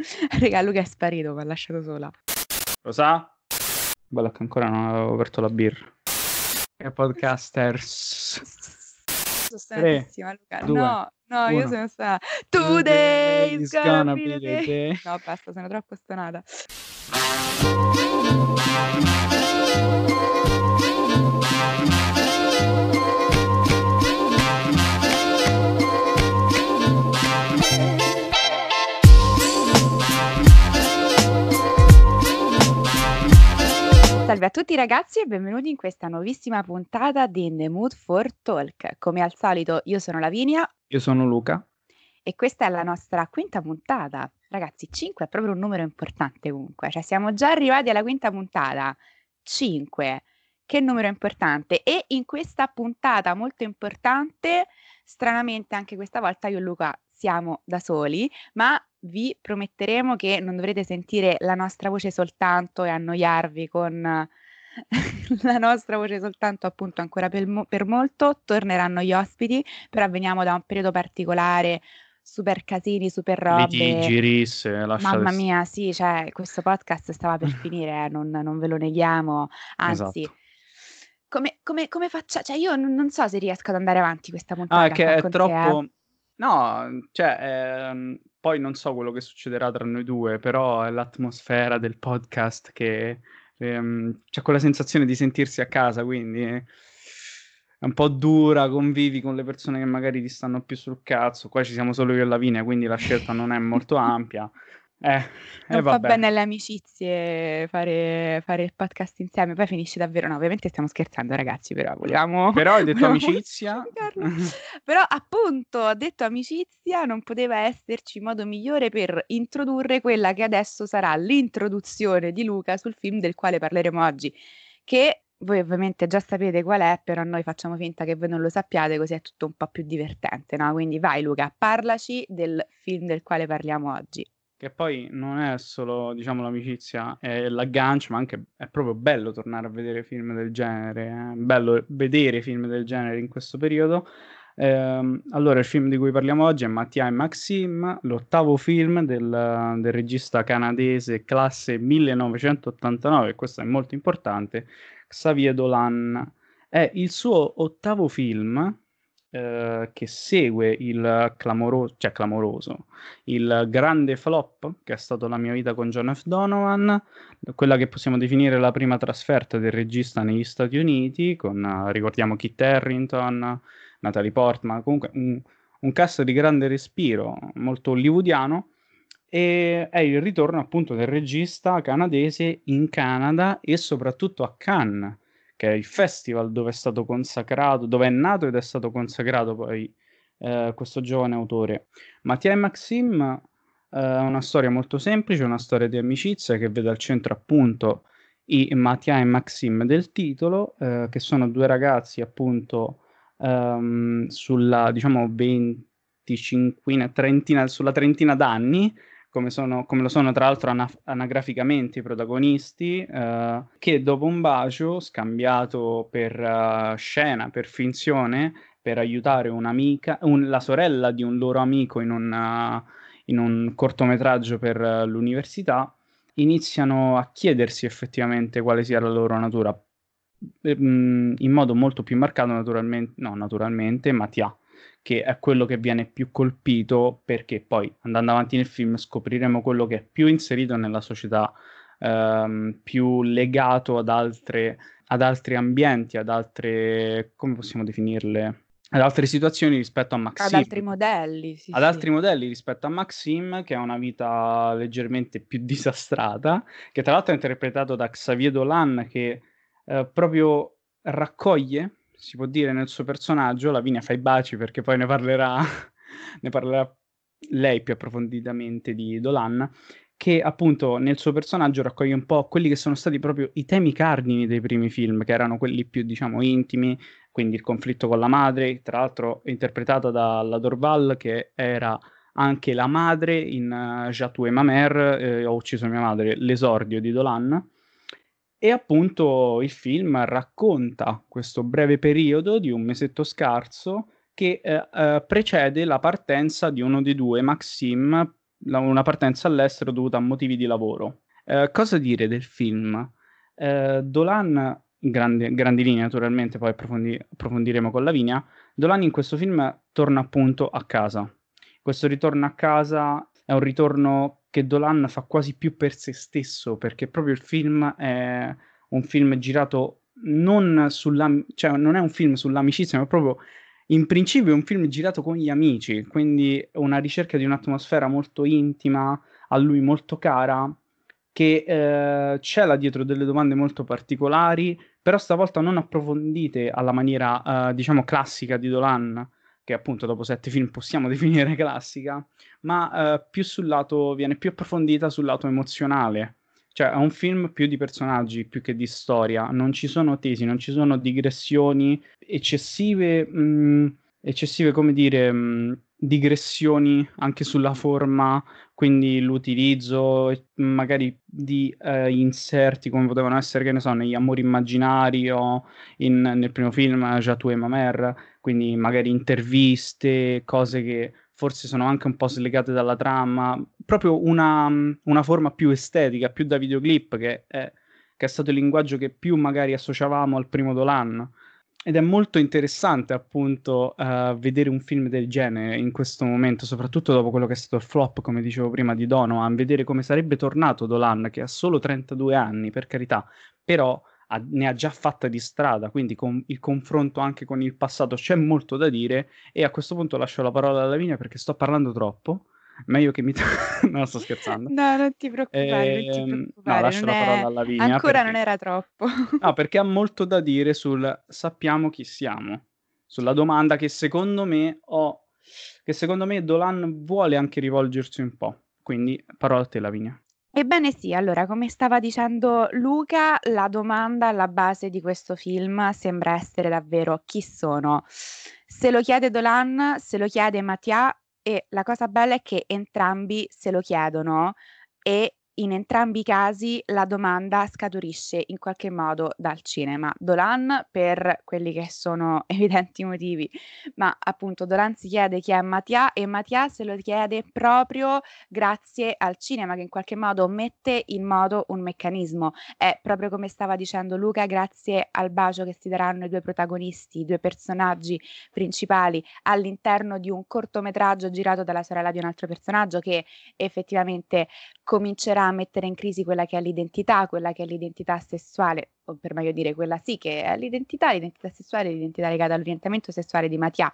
Raga, Luca è sparito, mi ha lasciato sola. Lo sa? Bello che ancora non avevo aperto la birra. E podcasters. Sono stanatissima, Luca. due, no, no, io uno. sono stata. Today is gonna, gonna be the be the day. day. No, basta, sono troppo stonata. Salve a tutti ragazzi e benvenuti in questa nuovissima puntata di In the Mood for Talk. Come al solito io sono Lavinia Io sono Luca. e questa è la nostra quinta puntata. Ragazzi, 5 è proprio un numero importante comunque, cioè siamo già arrivati alla quinta puntata. 5, che numero importante. E in questa puntata molto importante, stranamente anche questa volta io e Luca siamo da soli, ma vi prometteremo che non dovrete sentire la nostra voce soltanto e annoiarvi con la nostra voce soltanto appunto ancora per, mo- per molto. Torneranno gli ospiti, però veniamo da un periodo particolare, super casini, super robe. Litigi, risse, lasciate Mamma mia, sì, cioè, questo podcast stava per finire, eh, non, non ve lo neghiamo, anzi, Esatto. come, come, come faccia, cioè io non, non so se riesco ad andare avanti questa puntata Ah, è che è con te, eh. troppo... No, cioè, ehm, poi non so quello che succederà tra noi due, però è l'atmosfera del podcast che ehm, c'è quella sensazione di sentirsi a casa, quindi è un po' dura, convivi con le persone che magari ti stanno più sul cazzo. Qua ci siamo solo io e Lavinia, quindi la scelta non è molto ampia. Eh, eh, Non fa vabbè. bene alle amicizie fare, fare il podcast insieme, poi finisce davvero, no, ovviamente stiamo scherzando ragazzi, però volevamo... Però hai detto amicizia? Però appunto, ho detto amicizia, non poteva esserci modo migliore per introdurre quella che adesso sarà l'introduzione di Luca sul film del quale parleremo oggi, che voi ovviamente già sapete qual è, però noi facciamo finta che voi non lo sappiate, così è tutto un po' più divertente, no? Quindi vai Luca, parlaci del film del quale parliamo oggi. Che poi non è solo, diciamo, l'amicizia, è l'aggancio, ma anche è proprio bello tornare a vedere film del genere, è bello vedere film del genere in questo periodo. Ehm, allora, il film di cui parliamo oggi è Mattia e Maxim, l'ottavo film del, del regista canadese classe 1989, e questo è molto importante, Xavier Dolan. È il suo ottavo film eh, che segue il clamoroso, cioè clamoroso, il grande flop che è stato La mia vita con John F. Donovan, quella che possiamo definire la prima trasferta del regista negli Stati Uniti, con, eh, ricordiamo, Kit Harington, Natalie Portman, comunque un, un cast di grande respiro, molto hollywoodiano, e è il ritorno appunto del regista canadese in Canada e soprattutto a Cannes, che è il festival dove è stato consacrato, dove è nato ed è stato consacrato poi eh, questo giovane autore. Mattia e Maxim eh, è una storia molto semplice, una storia di amicizia che vede al centro appunto i Mattia e Maxim del titolo, eh, che sono due ragazzi appunto ehm, sulla diciamo 25, trentina, sulla trentina d'anni, come, sono, come lo sono tra l'altro ana- anagraficamente i protagonisti, eh, che dopo un bacio scambiato per eh, scena, per finzione, per aiutare un'amica, un- la sorella di un loro amico in un, eh, in un cortometraggio per eh, l'università, iniziano a chiedersi effettivamente quale sia la loro natura, ehm, in modo molto più marcato naturalmente, no, naturalmente, Mattia che è quello che viene più colpito perché poi andando avanti nel film scopriremo quello che è più inserito nella società, ehm, più legato ad altre, ad altri ambienti, ad altre, come possiamo definirle, ad altre situazioni rispetto a Maxim. Ad altri modelli, sì, ad sì. altri modelli rispetto a Maxim, che ha una vita leggermente più disastrata, che tra l'altro è interpretato da Xavier Dolan, che eh, proprio raccoglie si può dire nel suo personaggio, Lavinia fa i baci perché poi ne parlerà, ne parlerà lei più approfonditamente di Dolan, che appunto nel suo personaggio raccoglie un po' quelli che sono stati proprio i temi cardini dei primi film, che erano quelli più diciamo intimi, quindi il conflitto con la madre, tra l'altro interpretata dalla Dorval che era anche la madre in uh, J'attue et ma mère, eh, ho ucciso mia madre, l'esordio di Dolan e appunto il film racconta questo breve periodo di un mesetto scarso che eh, eh, precede la partenza di uno dei due, Maxim, una partenza all'estero dovuta a motivi di lavoro. Eh, cosa dire del film? Eh, Dolan, grandi, grandi linee naturalmente, poi approfondi, approfondiremo con Lavinia, Dolan in questo film torna appunto a casa. Questo ritorno a casa è un ritorno che Dolan fa quasi più per se stesso, perché proprio il film è un film girato non sulla, cioè non è un film sull'amicizia, ma proprio in principio è un film girato con gli amici, quindi una ricerca di un'atmosfera molto intima, a lui molto cara, che eh, c'è là dietro delle domande molto particolari, però stavolta non approfondite alla maniera, eh, diciamo, classica di Dolan, che appunto dopo sette film possiamo definire classica, ma eh, più sul lato, viene più approfondita sul lato emozionale. Cioè è un film più di personaggi, più che di storia. Non ci sono tesi, non ci sono digressioni eccessive, mh, mm, eccessive come dire, mh, mm, digressioni anche sulla forma, quindi l'utilizzo magari di eh, inserti come potevano essere, che ne so, negli Amori Immaginari o in, nel primo film Jatou e Mamer, quindi magari interviste, cose che forse sono anche un po' slegate dalla trama, proprio una, una forma più estetica, più da videoclip, che è, che è stato il linguaggio che più magari associavamo al primo Dolan ed è molto interessante appunto uh, vedere un film del genere in questo momento, soprattutto dopo quello che è stato il flop, come dicevo prima, di Donovan, vedere come sarebbe tornato Dolan, che ha solo 32 anni, per carità, però ha, ne ha già fatta di strada, quindi con il confronto anche con il passato c'è molto da dire e a questo punto lascio la parola alla Lavinia perché sto parlando troppo meglio che mi... no, sto scherzando. No, non ti preoccupare, eh, non ti ehm, preoccupare. No, lascio la parola alla Vigna. Ancora perché... non era troppo. no, perché ha molto da dire sul sappiamo chi siamo. Sulla domanda che secondo me ho... che secondo me Dolan vuole anche rivolgersi un po'. Quindi parola a te, Lavinia. Ebbene sì, allora come stava dicendo Luca, la domanda alla base di questo film sembra essere davvero chi sono. Se lo chiede Dolan, se lo chiede Mattia, e la cosa bella è che entrambi se lo chiedono e in entrambi i casi la domanda scaturisce in qualche modo dal cinema. Dolan per quelli che sono evidenti motivi, ma appunto Dolan si chiede chi è Mattia e Mattia se lo chiede proprio grazie al cinema che in qualche modo mette in moto un meccanismo. È proprio come stava dicendo Luca, grazie al bacio che si daranno i due protagonisti, i due personaggi principali all'interno di un cortometraggio girato dalla sorella di un altro personaggio che effettivamente comincerà a mettere in crisi quella che è l'identità, quella che è l'identità sessuale, o per meglio dire quella sì che è l'identità, l'identità sessuale, l'identità legata all'orientamento sessuale di Mattia.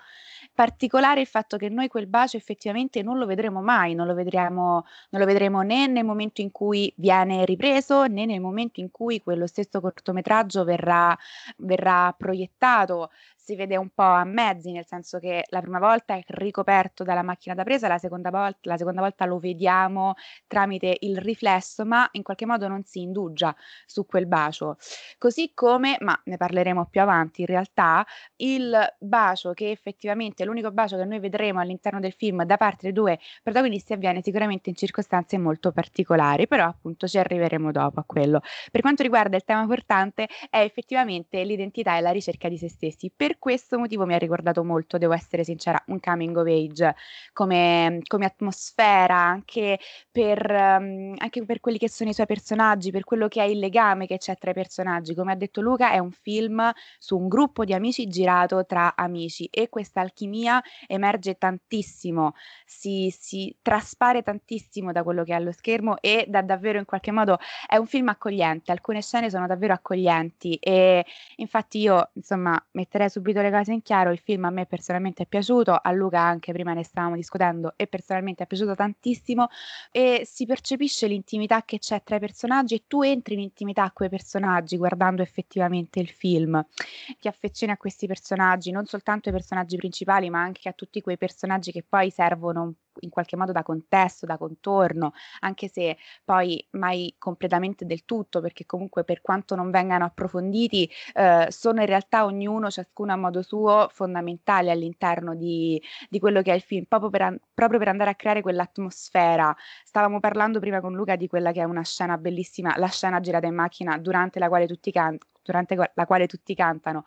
Particolare il fatto che noi quel bacio effettivamente non lo vedremo mai, non lo vedremo, non lo vedremo né nel momento in cui viene ripreso né nel momento in cui quello stesso cortometraggio verrà, verrà proiettato si vede un po' a mezzi, nel senso che la prima volta è ricoperto dalla macchina da presa, la seconda volta, la seconda volta lo vediamo tramite il riflesso, ma in qualche modo non si indugia su quel bacio. Così come, ma ne parleremo più avanti, in realtà il bacio che effettivamente è l'unico bacio che noi vedremo all'interno del film da parte dei due protagonisti avviene sicuramente in circostanze molto particolari, però appunto ci arriveremo dopo a quello. Per quanto riguarda il tema portante è effettivamente l'identità e la ricerca di se stessi. Per questo motivo mi ha ricordato molto, devo essere sincera, un coming of age come, come atmosfera, anche per, um, anche per quelli che sono i suoi personaggi, per quello che è il legame che c'è tra i personaggi. Come ha detto Luca, è un film su un gruppo di amici girato tra amici e questa alchimia emerge tantissimo, si, si traspare tantissimo da quello che è allo schermo e da davvero in qualche modo è un film accogliente, alcune scene sono davvero accoglienti e infatti io insomma metterei subito le cose in chiaro, il film a me personalmente è piaciuto, a Luca anche prima ne stavamo discutendo e personalmente è piaciuto tantissimo e si percepisce l'intimità che c'è tra i personaggi e tu entri in intimità a quei personaggi guardando effettivamente il film, ti affezioni a questi personaggi, non soltanto ai personaggi principali ma anche a tutti quei personaggi che poi servono in qualche modo da contesto, da contorno, anche se poi mai completamente del tutto, perché comunque per quanto non vengano approfonditi, eh, sono in realtà ognuno, ciascuno a modo suo, fondamentali all'interno di, di quello che è il film, proprio per, proprio per andare a creare quell'atmosfera. Stavamo parlando prima con Luca di quella che è una scena bellissima, la scena girata in macchina durante la quale tutti, can- durante la quale tutti cantano.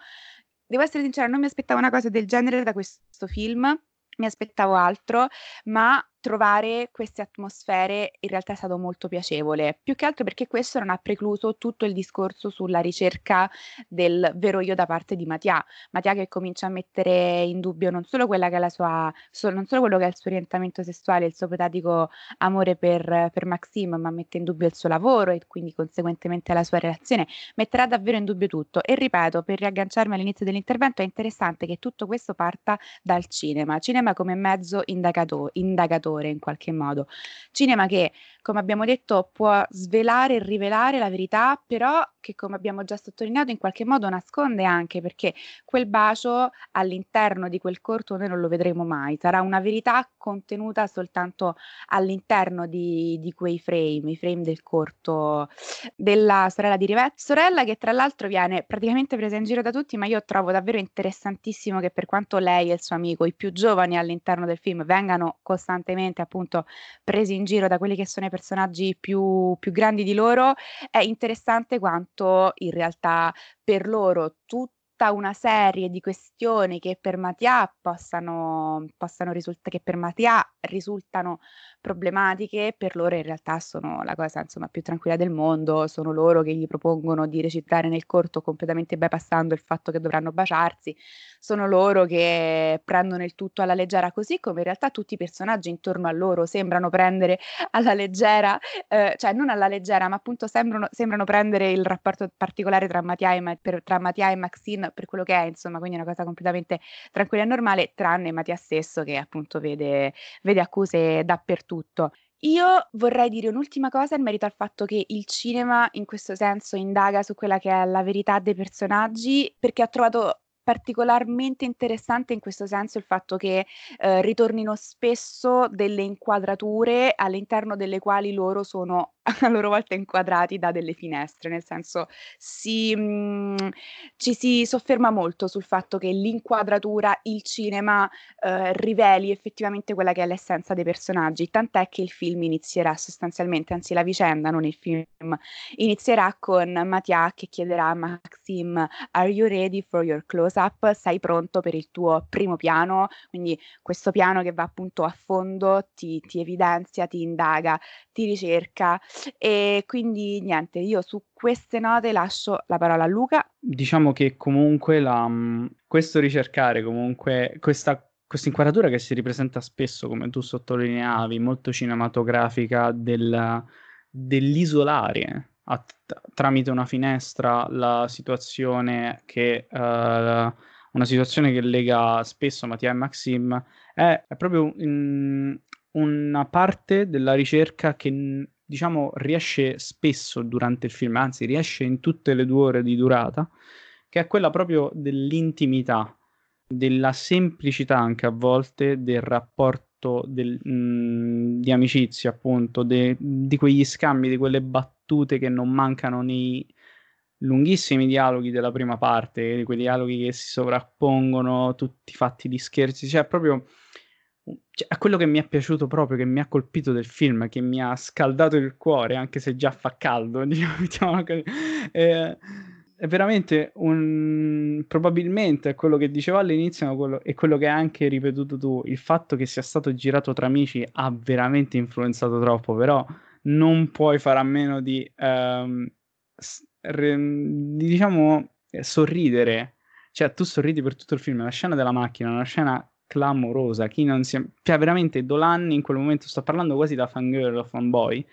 Devo essere sincera, non mi aspettavo una cosa del genere da questo film mi aspettavo altro, ma trovare queste atmosfere in realtà è stato molto piacevole, più che altro perché questo non ha precluso tutto il discorso sulla ricerca del vero io da parte di Mattia. Mattia che comincia a mettere in dubbio non solo sua, so, non solo quello che è il suo orientamento sessuale, il suo ipotetico amore per, per Maxime, ma mette in dubbio il suo lavoro e quindi conseguentemente la sua relazione, metterà davvero in dubbio tutto. E ripeto, per riagganciarmi all'inizio dell'intervento, è interessante che tutto questo parta dal cinema, cinema come mezzo indagato, indagatore spettatore in qualche modo. Cinema che, come abbiamo detto, può svelare e rivelare la verità, però che, come abbiamo già sottolineato, in qualche modo nasconde anche perché quel bacio all'interno di quel corto noi non lo vedremo mai, sarà una verità contenuta soltanto all'interno di, di quei frame, i frame del corto della sorella di Rivette, sorella che tra l'altro viene praticamente presa in giro da tutti, ma io trovo davvero interessantissimo che per quanto lei e il suo amico, i più giovani all'interno del film, vengano costantemente appunto presi in giro da quelli che sono i personaggi più, più grandi di loro, è interessante quanto in realtà per loro tutto una serie di questioni che per Mattia possano, possano risultare, che per Mattia risultano problematiche, per loro in realtà sono la cosa insomma, più tranquilla del mondo, sono loro che gli propongono di recitare nel corto completamente bypassando il fatto che dovranno baciarsi, sono loro che prendono il tutto alla leggera, così come in realtà tutti i personaggi intorno a loro sembrano prendere alla leggera, eh, cioè non alla leggera, ma appunto sembrano, sembrano prendere il rapporto particolare tra Mattia, e, per, tra Mattia e Maxine per quello che è, insomma, quindi è una cosa completamente tranquilla e normale, tranne Mattia stesso che appunto vede, vede accuse dappertutto tutto. Io vorrei dire un'ultima cosa in merito al fatto che il cinema in questo senso indaga su quella che è la verità dei personaggi, perché ho trovato particolarmente interessante in questo senso il fatto che eh, ritornino spesso delle inquadrature all'interno delle quali loro sono a loro volta inquadrati da delle finestre, nel senso si, mh, mhmm, ci si sofferma molto sul fatto che l'inquadratura, il cinema eh, riveli effettivamente quella che è l'essenza dei personaggi, tant'è che il film inizierà sostanzialmente, anzi la vicenda, non il film, inizierà con Mattia che chiederà a Maxim Are you ready for your close-up? Sei pronto per il tuo primo piano? Quindi questo piano che va appunto a fondo, ti, ti evidenzia, ti indaga, ti ricerca e quindi niente, io su queste note lascio la parola a Luca. Diciamo che comunque la, mm, questo ricercare, comunque questa questa inquadratura che si ripresenta spesso, come tu sottolineavi, molto cinematografica del, dell'isolare a, tramite una finestra la situazione che uh, una situazione che lega spesso Mattia e Maxim è, è proprio in, una parte della ricerca che diciamo riesce spesso durante il film, anzi riesce in tutte le due ore di durata, che è quella proprio dell'intimità, della semplicità anche a volte del rapporto del, mh, mm, di amicizia, appunto, de, di quegli scambi, di quelle battute che non mancano nei lunghissimi dialoghi della prima parte, di quei dialoghi che si sovrappongono, tutti fatti di scherzi, cioè proprio cioè, è quello che mi è piaciuto proprio, che mi ha colpito del film, che mi ha scaldato il cuore, anche se già fa caldo, diciamo, eh, è veramente un... probabilmente è quello che dicevo all'inizio e quello che hai anche ripetuto tu, il fatto che sia stato girato tra amici ha veramente influenzato troppo, però non puoi fare a meno di, ehm, re... di diciamo, sorridere. Cioè, tu sorridi per tutto il film, la scena della macchina, una scena clamorosa. Chi non si... Cioè, veramente Dolan in quel momento, sto parlando quasi da fangirl o fanboy,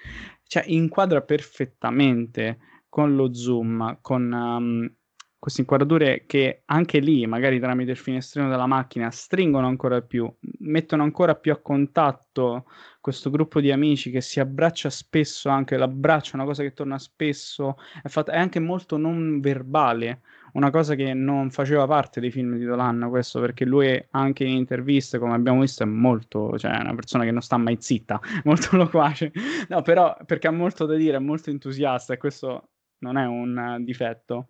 cioè inquadra perfettamente con lo zoom, con um, queste inquadrature che anche lì, magari tramite il finestrino della macchina, stringono ancora più, mettono ancora più a contatto questo gruppo di amici che si abbraccia spesso, anche l'abbraccio è una cosa che torna spesso, è, fatta, è anche molto non verbale una cosa che non faceva parte dei film di Dolan, questo perché lui anche in interviste, come abbiamo visto, è molto, cioè è una persona che non sta mai zitta, molto loquace, no però perché ha molto da dire, è molto entusiasta e questo non è un difetto.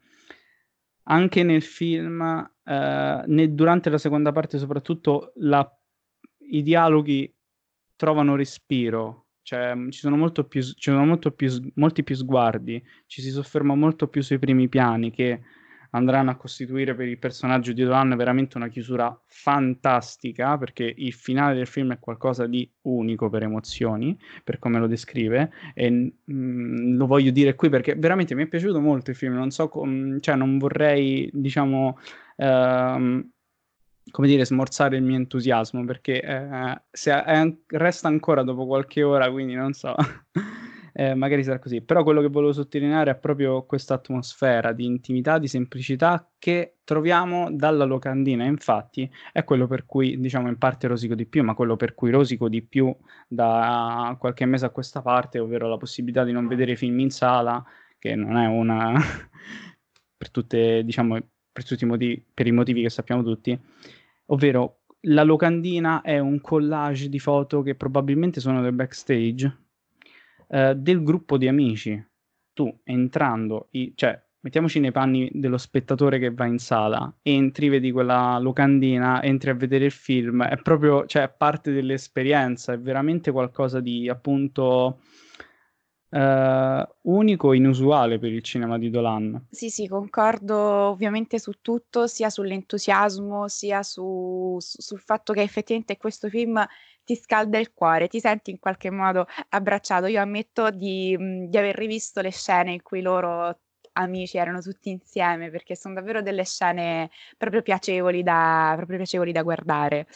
Anche nel film, eh, né, durante la seconda parte soprattutto, la, i dialoghi trovano respiro, cioè ci sono, molto più, ci sono molto più, molti più sguardi, ci si sofferma molto più sui primi piani che andranno a costituire per il personaggio di Dolan veramente una chiusura fantastica, perché il finale del film è qualcosa di unico per emozioni, per come lo descrive, e mh, mm, lo voglio dire qui perché veramente mi è piaciuto molto il film, non so, com- cioè non vorrei, diciamo... Uh, come dire, smorzare il mio entusiasmo perché eh, se è, resta ancora dopo qualche ora, quindi non so, eh, magari sarà così. Però quello che volevo sottolineare è proprio questa atmosfera di intimità, di semplicità che troviamo dalla locandina. Infatti è quello per cui, diciamo, in parte rosico di più, ma quello per cui rosico di più da qualche mese a questa parte, ovvero la possibilità di non vedere film in sala, che non è una... per tutte, diciamo, per tutti i motivi, per i motivi che sappiamo tutti, ovvero la locandina è un collage di foto che probabilmente sono del backstage eh, del gruppo di amici. Tu entrando, i, cioè mettiamoci nei panni dello spettatore che va in sala, entri, vedi quella locandina, entri a vedere il film, è proprio, cioè, parte dell'esperienza, è veramente qualcosa di appunto Uh, unico e inusuale per il cinema di Dolan. Sì, sì, concordo ovviamente su tutto, sia sull'entusiasmo, sia su, su, sul fatto che effettivamente questo film ti scalda il cuore, ti senti in qualche modo abbracciato. Io ammetto di, di aver rivisto le scene in cui loro amici erano tutti insieme perché sono davvero delle scene proprio piacevoli da, proprio piacevoli da guardare.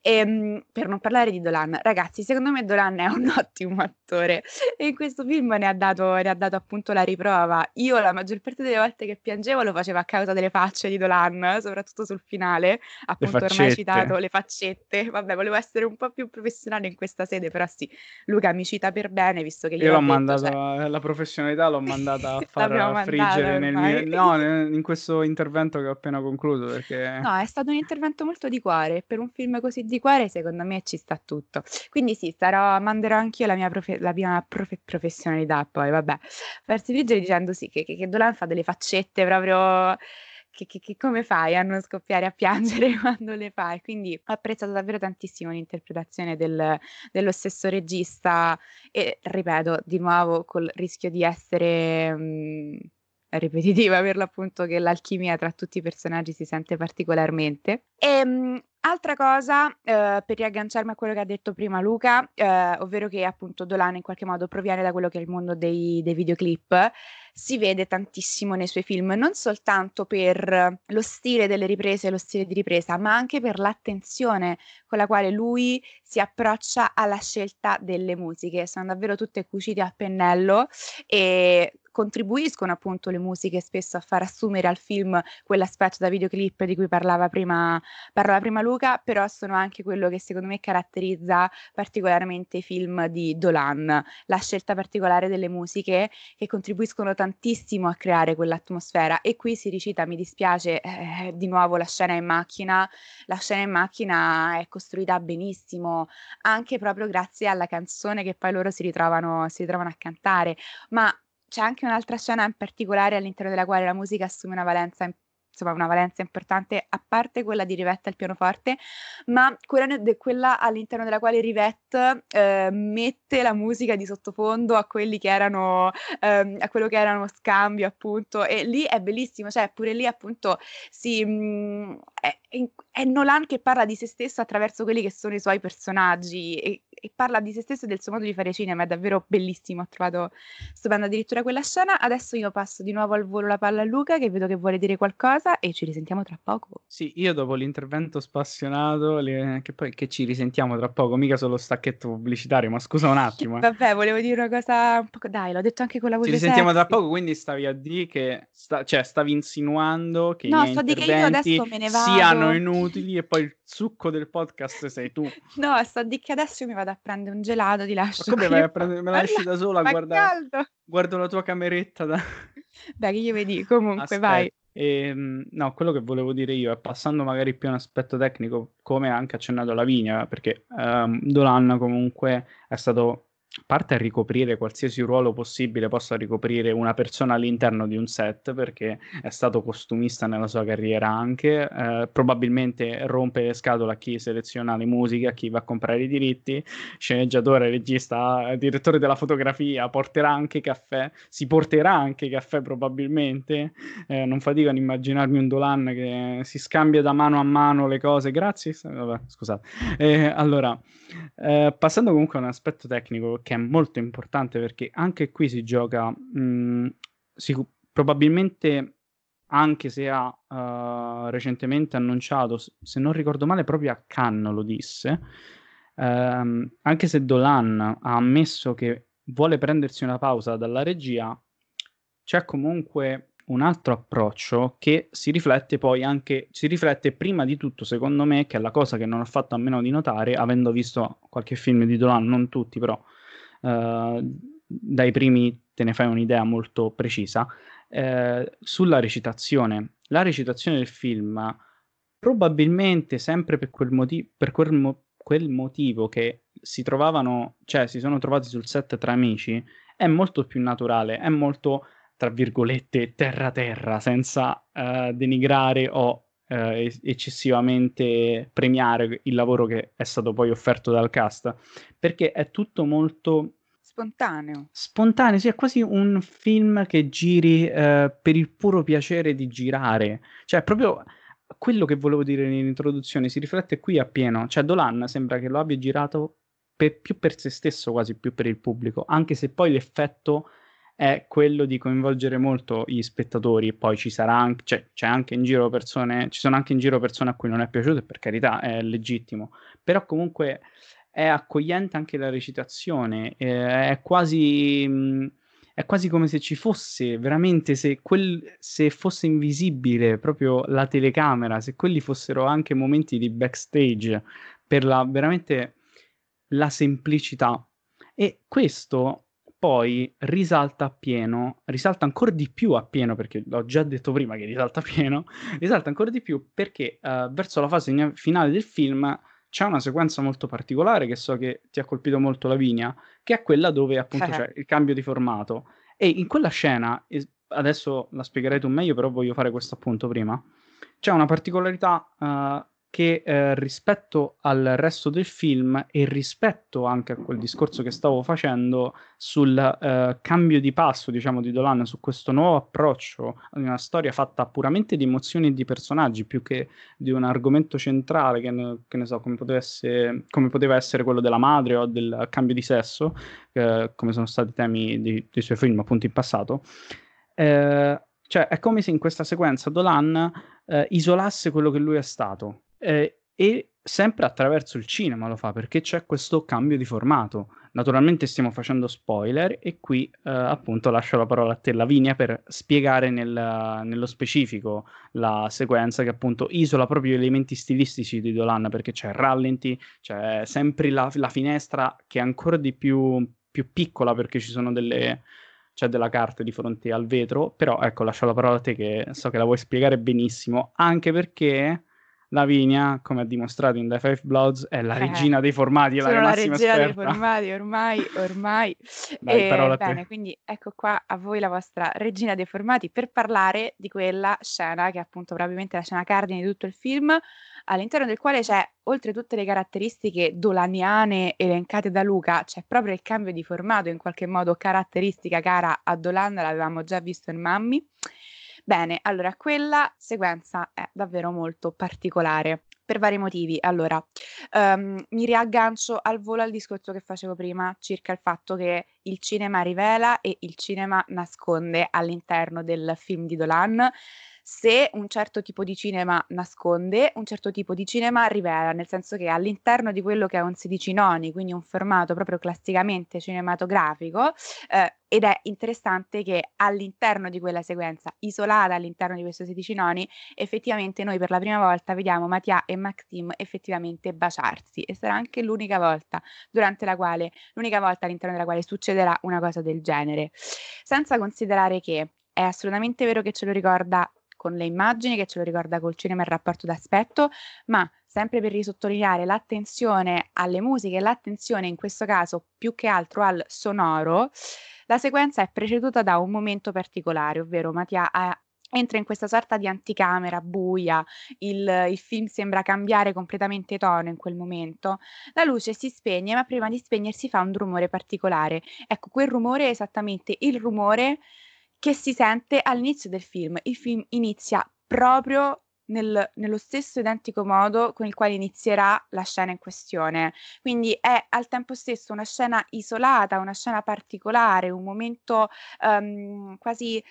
E, ehm, per non parlare di Dolan, ragazzi, secondo me Dolan è un ottimo attore e in questo film ne ha dato, ne ha dato appunto la riprova. Io la maggior parte delle volte che piangevo lo facevo a causa delle facce di Dolan, soprattutto sul finale, appunto ormai citato le faccette. Vabbè, volevo essere un po' più professionale in questa sede, però sì, Luca mi cita per bene visto che io l'ho mandato cioè... la professionalità l'ho mandata a far friggere nel mio, no, in questo intervento che ho appena concluso. Perché... No, è stato un intervento molto di cuore. Per un film così di cuore, secondo me ci sta tutto. Quindi sì, sarò, manderò anch'io la mia, profe- la mia profe- professionalità. Poi, vabbè, farsi friggere dicendo sì, che, che, che Dolan fa delle faccette proprio che, che, che, come fai a non scoppiare a piangere quando le fai? Quindi ho apprezzato davvero tantissimo l'interpretazione del, dello stesso regista e ripeto di nuovo col rischio di essere mh, mm, ripetitiva per l'appunto che l'alchimia tra tutti i personaggi si sente particolarmente. E, ehm, Altra cosa, eh, per riagganciarmi a quello che ha detto prima Luca, eh, ovvero che appunto Dolan in qualche modo proviene da quello che è il mondo dei, dei, videoclip, si vede tantissimo nei suoi film, non soltanto per lo stile delle riprese, lo stile di ripresa, ma anche per l'attenzione con la quale lui si approccia alla scelta delle musiche. Sono davvero tutte cucite a pennello e contribuiscono appunto le musiche spesso a far assumere al film quell'aspetto da videoclip di cui parlava prima, parlava prima Luca, però sono anche quello che secondo me caratterizza particolarmente i film di Dolan, la scelta particolare delle musiche che contribuiscono tantissimo a creare quell'atmosfera. E qui si ricita, mi dispiace, eh, di nuovo la scena in macchina, la scena in macchina è costruita benissimo, anche proprio grazie alla canzone che poi loro si ritrovano, si ritrovano a cantare, ma c'è anche un'altra scena in particolare all'interno della quale la musica assume una valenza importante insomma una valenza importante, a parte quella di Rivette al pianoforte, ma quella, de, quella all'interno della quale Rivette eh, mette la musica di sottofondo a quelli che erano, ehm, a quello che erano scambio appunto, e lì è bellissimo, cioè pure lì appunto si, mh, mm, è, è Nolan che parla di se stesso attraverso quelli che sono i suoi personaggi e e parla di se stesso e del suo modo di fare cinema, è davvero bellissimo, ho trovato stupenda addirittura quella scena. Adesso io passo di nuovo al volo la palla a Luca che vedo che vuole dire qualcosa e ci risentiamo tra poco. Sì, io dopo l'intervento spassionato, le... che poi che ci risentiamo tra poco, mica solo stacchetto pubblicitario, ma scusa un attimo. Eh. Vabbè, volevo dire una cosa un po'... Dai, l'ho detto anche con la voce Ci risentiamo sexy. tra poco, quindi stavi a dire che... Sta... cioè, stavi insinuando che no, i sto di che io adesso me ne vado. siano inutili e poi il succo del podcast sei tu. No, sto di che adesso mi vado a prendere un gelato, ti lascio. Ma come vai a prendere? Me la lasci da sola a guardare? Guardo la tua cameretta. Da... Dai, che io vedi, comunque, Aspetta. vai. E, ehm, no, quello che volevo dire io è passando magari più a un aspetto tecnico, come anche accennato alla vigna, perché um, Dolan comunque è stato parte a ricoprire qualsiasi ruolo possibile possa ricoprire una persona all'interno di un set perché è stato costumista nella sua carriera anche, eh, probabilmente rompe le scatole a chi seleziona le musiche, a chi va a comprare i diritti, sceneggiatore, regista, direttore della fotografia, porterà anche caffè, si porterà anche caffè probabilmente, eh, non fatico ad immaginarmi un Dolan che si scambia da mano a mano le cose, grazie, Vabbè, scusate. Eh, allora, eh, passando comunque a un aspetto tecnico che è molto importante perché anche qui si gioca mh, mm, sic- probabilmente anche se ha uh, recentemente annunciato, se non ricordo male, proprio a Cannes lo disse, uh, anche se Dolan ha ammesso che vuole prendersi una pausa dalla regia, c'è comunque un altro approccio che si riflette poi anche, si riflette prima di tutto, secondo me, che è la cosa che non ho fatto a meno di notare, avendo visto qualche film di Dolan, non tutti però, uh, dai primi te ne fai un'idea molto precisa, eh, sulla recitazione. La recitazione del film, probabilmente sempre per quel, motivo, per quel, mo- quel motivo che si trovavano, cioè si sono trovati sul set tra amici, è molto più naturale, è molto tra virgolette, terra-terra, senza uh, denigrare o uh, eccessivamente premiare il lavoro che è stato poi offerto dal cast, perché è tutto molto spontaneo. Spontaneo, sì, è quasi un film che giri uh, per il puro piacere di girare, cioè proprio quello che volevo dire nell'introduzione si riflette qui appieno, cioè Dolan sembra che lo abbia girato per, più per se stesso, quasi più per il pubblico, anche se poi l'effetto è quello di coinvolgere molto gli spettatori. Poi ci sarà anche, cioè, c'è anche in giro persone, ci sono anche in giro persone a cui non è piaciuto, e per carità è legittimo, però comunque è accogliente anche la recitazione, eh, è quasi. Mh, è quasi come se ci fosse veramente, se, quel, se fosse invisibile proprio la telecamera, se quelli fossero anche momenti di backstage per la veramente la semplicità. E questo poi risalta appieno, risalta ancora di più appieno, perché l'ho già detto prima che risalta appieno, risalta ancora di più perché uh, verso la fase finale del film c'è una sequenza molto particolare che so che ti ha colpito molto Lavinia, che è quella dove appunto c'è il cambio di formato. E in quella scena, adesso la spiegherei tu meglio, però voglio fare questo appunto prima, c'è una particolarità uh, che eh, rispetto al resto del film e rispetto anche a quel discorso che stavo facendo sul eh, cambio di passo, diciamo, di Dolan su questo nuovo approccio ad una storia fatta puramente di emozioni e di personaggi più che di un argomento centrale che che ne so, come essere, come poteva, essere, quello della madre o del cambio di sesso, eh, come sono stati temi di, dei suoi film appunto in passato. Eh, cioè, è come se in questa sequenza Dolan eh, isolasse quello che lui è stato eh, e sempre attraverso il cinema lo fa perché c'è questo cambio di formato. Naturalmente stiamo facendo spoiler e qui eh, appunto lascio la parola a te Lavinia per spiegare nel, nello specifico la sequenza che appunto isola proprio gli elementi stilistici di Dolan perché c'è rallenti, c'è sempre la, la finestra che è ancora di più, più piccola perché ci sono delle, c'è della carta di fronte al vetro, però ecco lascio la parola a te che so che la vuoi spiegare benissimo, anche perché Lavinia, come ha dimostrato in The Five Bloods, è la eh, regina dei formati, è la, la regina esperta. dei formati, ormai, ormai. Dai, e, bene, quindi ecco qua a voi la vostra regina dei formati per parlare di quella scena che è appunto probabilmente la scena cardine di tutto il film, all'interno del quale c'è, oltre tutte le caratteristiche dolaniane elencate da Luca, c'è proprio il cambio di formato, in qualche modo caratteristica cara a Dolan, l'avevamo già visto in Mammi. Bene, allora quella sequenza è davvero molto particolare per vari motivi. Allora, um, mi riaggancio al volo al discorso che facevo prima circa il fatto che il cinema rivela e il cinema nasconde all'interno del film di Dolan se un certo tipo di cinema nasconde, un certo tipo di cinema rivela, nel senso che all'interno di quello che è un 16 noni, quindi un formato proprio classicamente cinematografico, eh, ed è interessante che all'interno di quella sequenza, isolata all'interno di questo 16 noni, effettivamente noi per la prima volta vediamo Mattia e Maxim effettivamente baciarsi e sarà anche l'unica volta durante la quale, l'unica volta all'interno della quale succederà una cosa del genere. Senza considerare che è assolutamente vero che ce lo ricorda con le immagini, che ce lo ricorda col cinema il rapporto d'aspetto, ma sempre per risottolineare l'attenzione alle musiche, l'attenzione in questo caso più che altro al sonoro, la sequenza è preceduta da un momento particolare, ovvero Mattia ha entra in questa sorta di anticamera buia, il, il, film sembra cambiare completamente tono in quel momento, la luce si spegne, ma prima di spegnersi fa un rumore particolare. Ecco, quel rumore è esattamente il rumore che si sente all'inizio del film. Il film inizia proprio nel, nello stesso identico modo con il quale inizierà la scena in questione. Quindi è al tempo stesso una scena isolata, una scena particolare, un momento um, quasi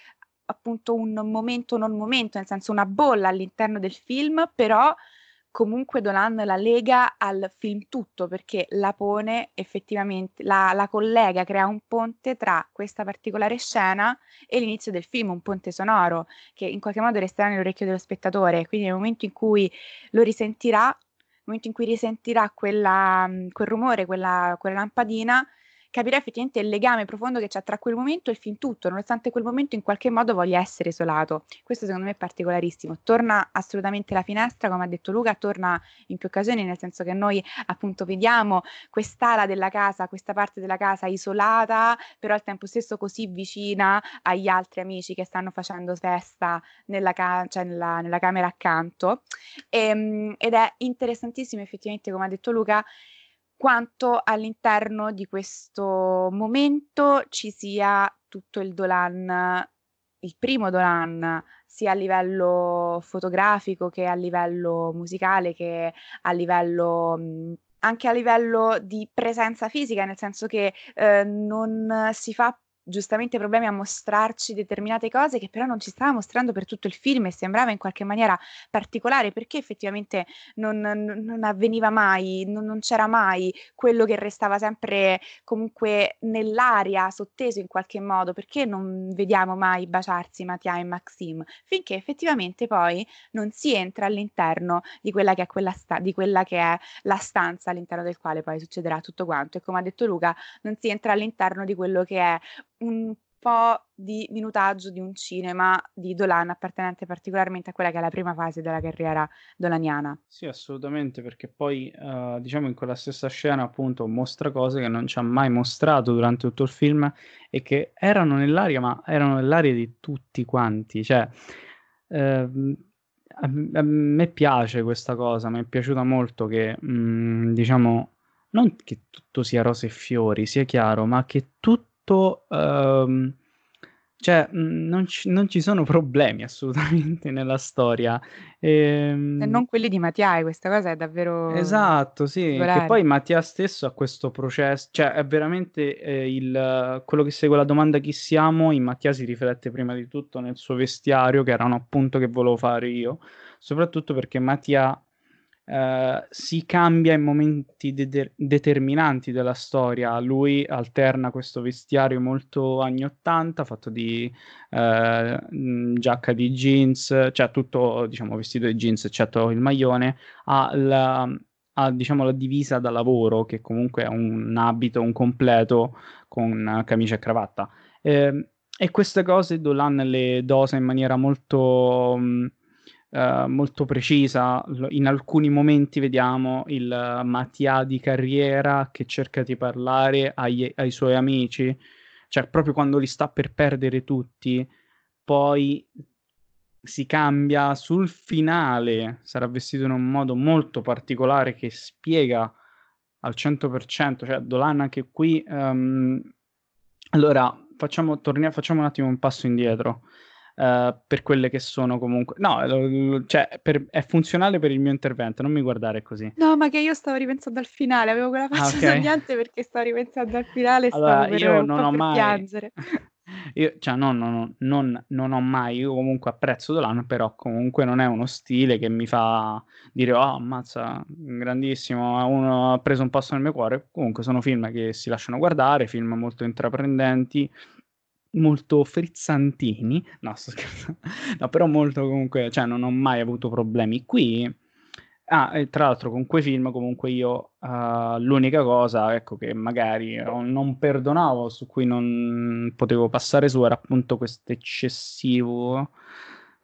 appunto un momento non momento, nel senso una bolla all'interno del film, però comunque Dolan la lega al film tutto perché la pone effettivamente, la, la, collega, crea un ponte tra questa particolare scena e l'inizio del film, un ponte sonoro che in qualche modo resterà nell'orecchio dello spettatore, quindi nel momento in cui lo risentirà, nel momento in cui risentirà quella, quel rumore, quella, quella lampadina, capirà effettivamente il legame profondo che c'è tra quel momento e il film tutto, nonostante quel momento in qualche modo voglia essere isolato. Questo secondo me è particolarissimo. Torna assolutamente la finestra, come ha detto Luca, torna in più occasioni, nel senso che noi appunto vediamo quest'ala della casa, questa parte della casa isolata, però al tempo stesso così vicina agli altri amici che stanno facendo festa nella, ca- cioè nella, nella camera accanto. E, ehm, ed è interessantissimo effettivamente, come ha detto Luca, quanto all'interno di questo momento ci sia tutto il Dolan, il primo Dolan, sia a livello fotografico che a livello musicale, che a livello anche a livello di presenza fisica, nel senso che eh, non si fa giustamente problemi a mostrarci determinate cose che però non ci stava mostrando per tutto il film e sembrava in qualche maniera particolare perché effettivamente non, non avveniva mai, non, non, c'era mai quello che restava sempre comunque nell'aria, sotteso in qualche modo, perché non vediamo mai baciarsi Mattia e Maxim, finché effettivamente poi non si entra all'interno di quella che è, quella sta- di quella che è la stanza all'interno del quale poi succederà tutto quanto. E come ha detto Luca non si entra all'interno di quello che è un po' di minutaggio di un cinema di Dolan appartenente particolarmente a quella che è la prima fase della carriera dolaniana. Sì, assolutamente, perché poi uh, diciamo in quella stessa scena appunto mostra cose che non ci ha mai mostrato durante tutto il film e che erano nell'aria, ma erano nell'aria di tutti quanti, cioè uh, a, a, me piace questa cosa, mi è piaciuta molto che mh, mm, diciamo non che tutto sia rose e fiori, sia chiaro, ma che tutto tutto, ehm, cioè mhmm, non ci, non ci sono problemi assolutamente nella storia. Ehm... E non quelli di Mattia, questa cosa è davvero... Esatto, sì, che poi Mattia stesso ha questo processo, cioè è veramente eh, il, quello che segue la domanda chi siamo, in Mattia si riflette prima di tutto nel suo vestiario, che era un appunto che volevo fare io, soprattutto perché Mattia eh, si cambia in momenti de- determinanti della storia. Lui alterna questo vestiario molto anni 80, fatto di eh, giacca di jeans, cioè tutto diciamo vestito di jeans eccetto il maglione, ha ha diciamo la divisa da lavoro che comunque è un abito, un completo con camicia e cravatta. Eh, e queste cose Dolan le dosa in maniera molto mh, Uh, molto precisa. In alcuni momenti vediamo il Mattia di carriera che cerca di parlare ai, ai, suoi amici, cioè proprio quando li sta per perdere tutti, poi si cambia sul finale, sarà vestito in un modo molto particolare che spiega al 100%, cioè Dolan anche qui... Um, allora, facciamo, torniamo, facciamo un attimo un passo indietro. Uh, per quelle che sono comunque... No, cioè, per... è funzionale per il mio intervento, non mi guardare così. No, ma che io stavo ripensando al finale, avevo quella faccia ah, okay. sognante perché stavo ripensando al finale e allora, stavo per, io non ho mai... piangere. Io, cioè, no, no, no, non, non, ho mai, io comunque apprezzo Dolan, però comunque non è uno stile che mi fa dire, oh, ammazza, grandissimo, uno ha preso un passo nel mio cuore. Comunque sono film che si lasciano guardare, film molto intraprendenti, molto frizzantini, no sto scherzando, no però molto comunque, cioè non ho mai avuto problemi qui. Ah, tra l'altro con quei film comunque io uh, l'unica cosa, ecco, che magari non perdonavo, su cui non potevo passare su, era appunto questo eccessivo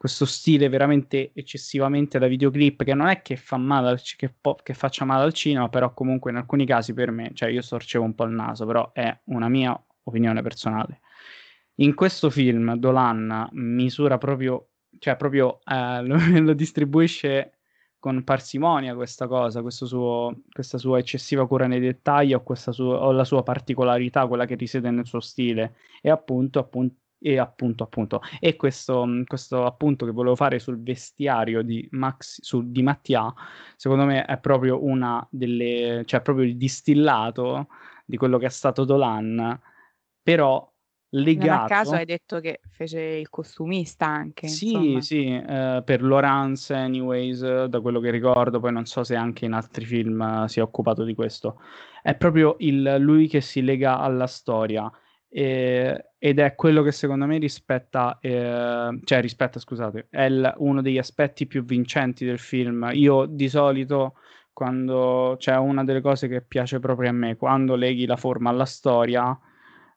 questo stile veramente eccessivamente da videoclip che non è che fa male al, che, po- che faccia male al cinema, però comunque in alcuni casi per me, cioè io storcevo un po' il naso, però è una mia opinione personale. In questo film Dolan misura proprio, cioè proprio eh, lo, distribuisce con parsimonia questa cosa, suo, questa sua eccessiva cura nei dettagli o, sua, o la sua particolarità, quella che risiede nel suo stile. E appunto, appunto e appunto appunto e questo, questo appunto che volevo fare sul vestiario di Max su, di Mattia secondo me è proprio una delle cioè proprio il distillato di quello che è stato Dolan però legato non a caso hai detto che fece il costumista anche sì insomma. sì eh, per Lawrence anyways da quello che ricordo poi non so se anche in altri film si è occupato di questo è proprio il, lui che si lega alla storia eh, ed è quello che secondo me rispetta, eh, cioè rispetta, scusate, è il, uno degli aspetti più vincenti del film. Io di solito, quando c'è cioè una delle cose che piace proprio a me, quando leghi la forma alla storia,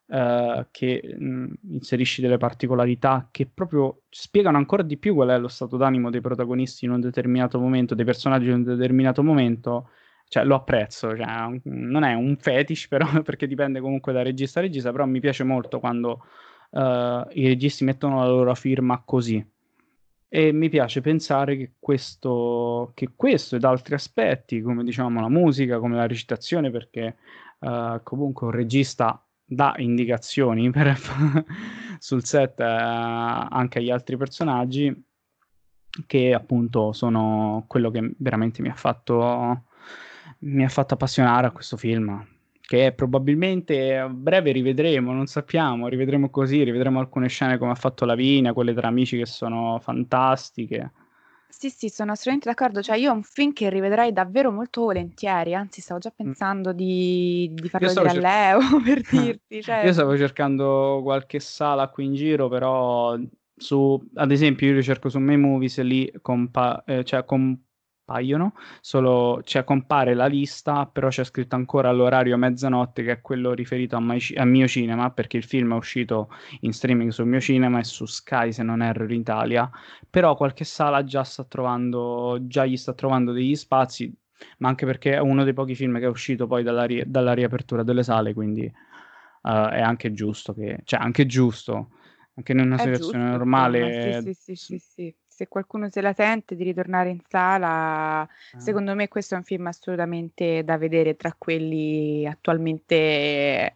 eh, che mh, inserisci delle particolarità che proprio spiegano ancora di più qual è lo stato d'animo dei protagonisti in un determinato momento, dei personaggi in un determinato momento cioè lo apprezzo, cioè, non è un fetish però perché dipende comunque da regista a regista, però mi piace molto quando uh, i registi mettono la loro firma così. E mi piace pensare che questo, che questo ed altri aspetti, come diciamo la musica, come la recitazione, perché uh, comunque un regista dà indicazioni per, sul set uh, anche agli altri personaggi, che appunto sono quello che veramente mi ha fatto mi ha fatto appassionare a questo film che probabilmente a breve rivedremo, non sappiamo, rivedremo così, rivedremo alcune scene come ha fatto Lavinia, quelle tra amici che sono fantastiche. Sì, sì, sono assolutamente d'accordo. Cioè, io è un film che rivedrei davvero molto volentieri, anzi stavo già pensando di, di farlo vedere cer- a Leo per dirti. Cioè... Io stavo cercando qualche sala qui in giro, però su, ad esempio, io lo cerco su May Movies e lì compa- eh, cioè, com- paiono, solo cioè, compare la lista, però c'è scritto ancora l'orario mezzanotte che è quello riferito a, my, a, mio cinema, perché il film è uscito in streaming sul mio cinema e su Sky se non erro in Italia, però qualche sala già sta trovando, già gli sta trovando degli spazi, ma anche perché è uno dei pochi film che è uscito poi dalla, ri- dalla riapertura delle sale, quindi uh, è anche giusto che, cioè anche giusto, anche in una è situazione giusto, normale. Sì, sì, sì, sì, sì se qualcuno se la sente di ritornare in sala, ah. secondo me questo è un film assolutamente da vedere tra quelli attualmente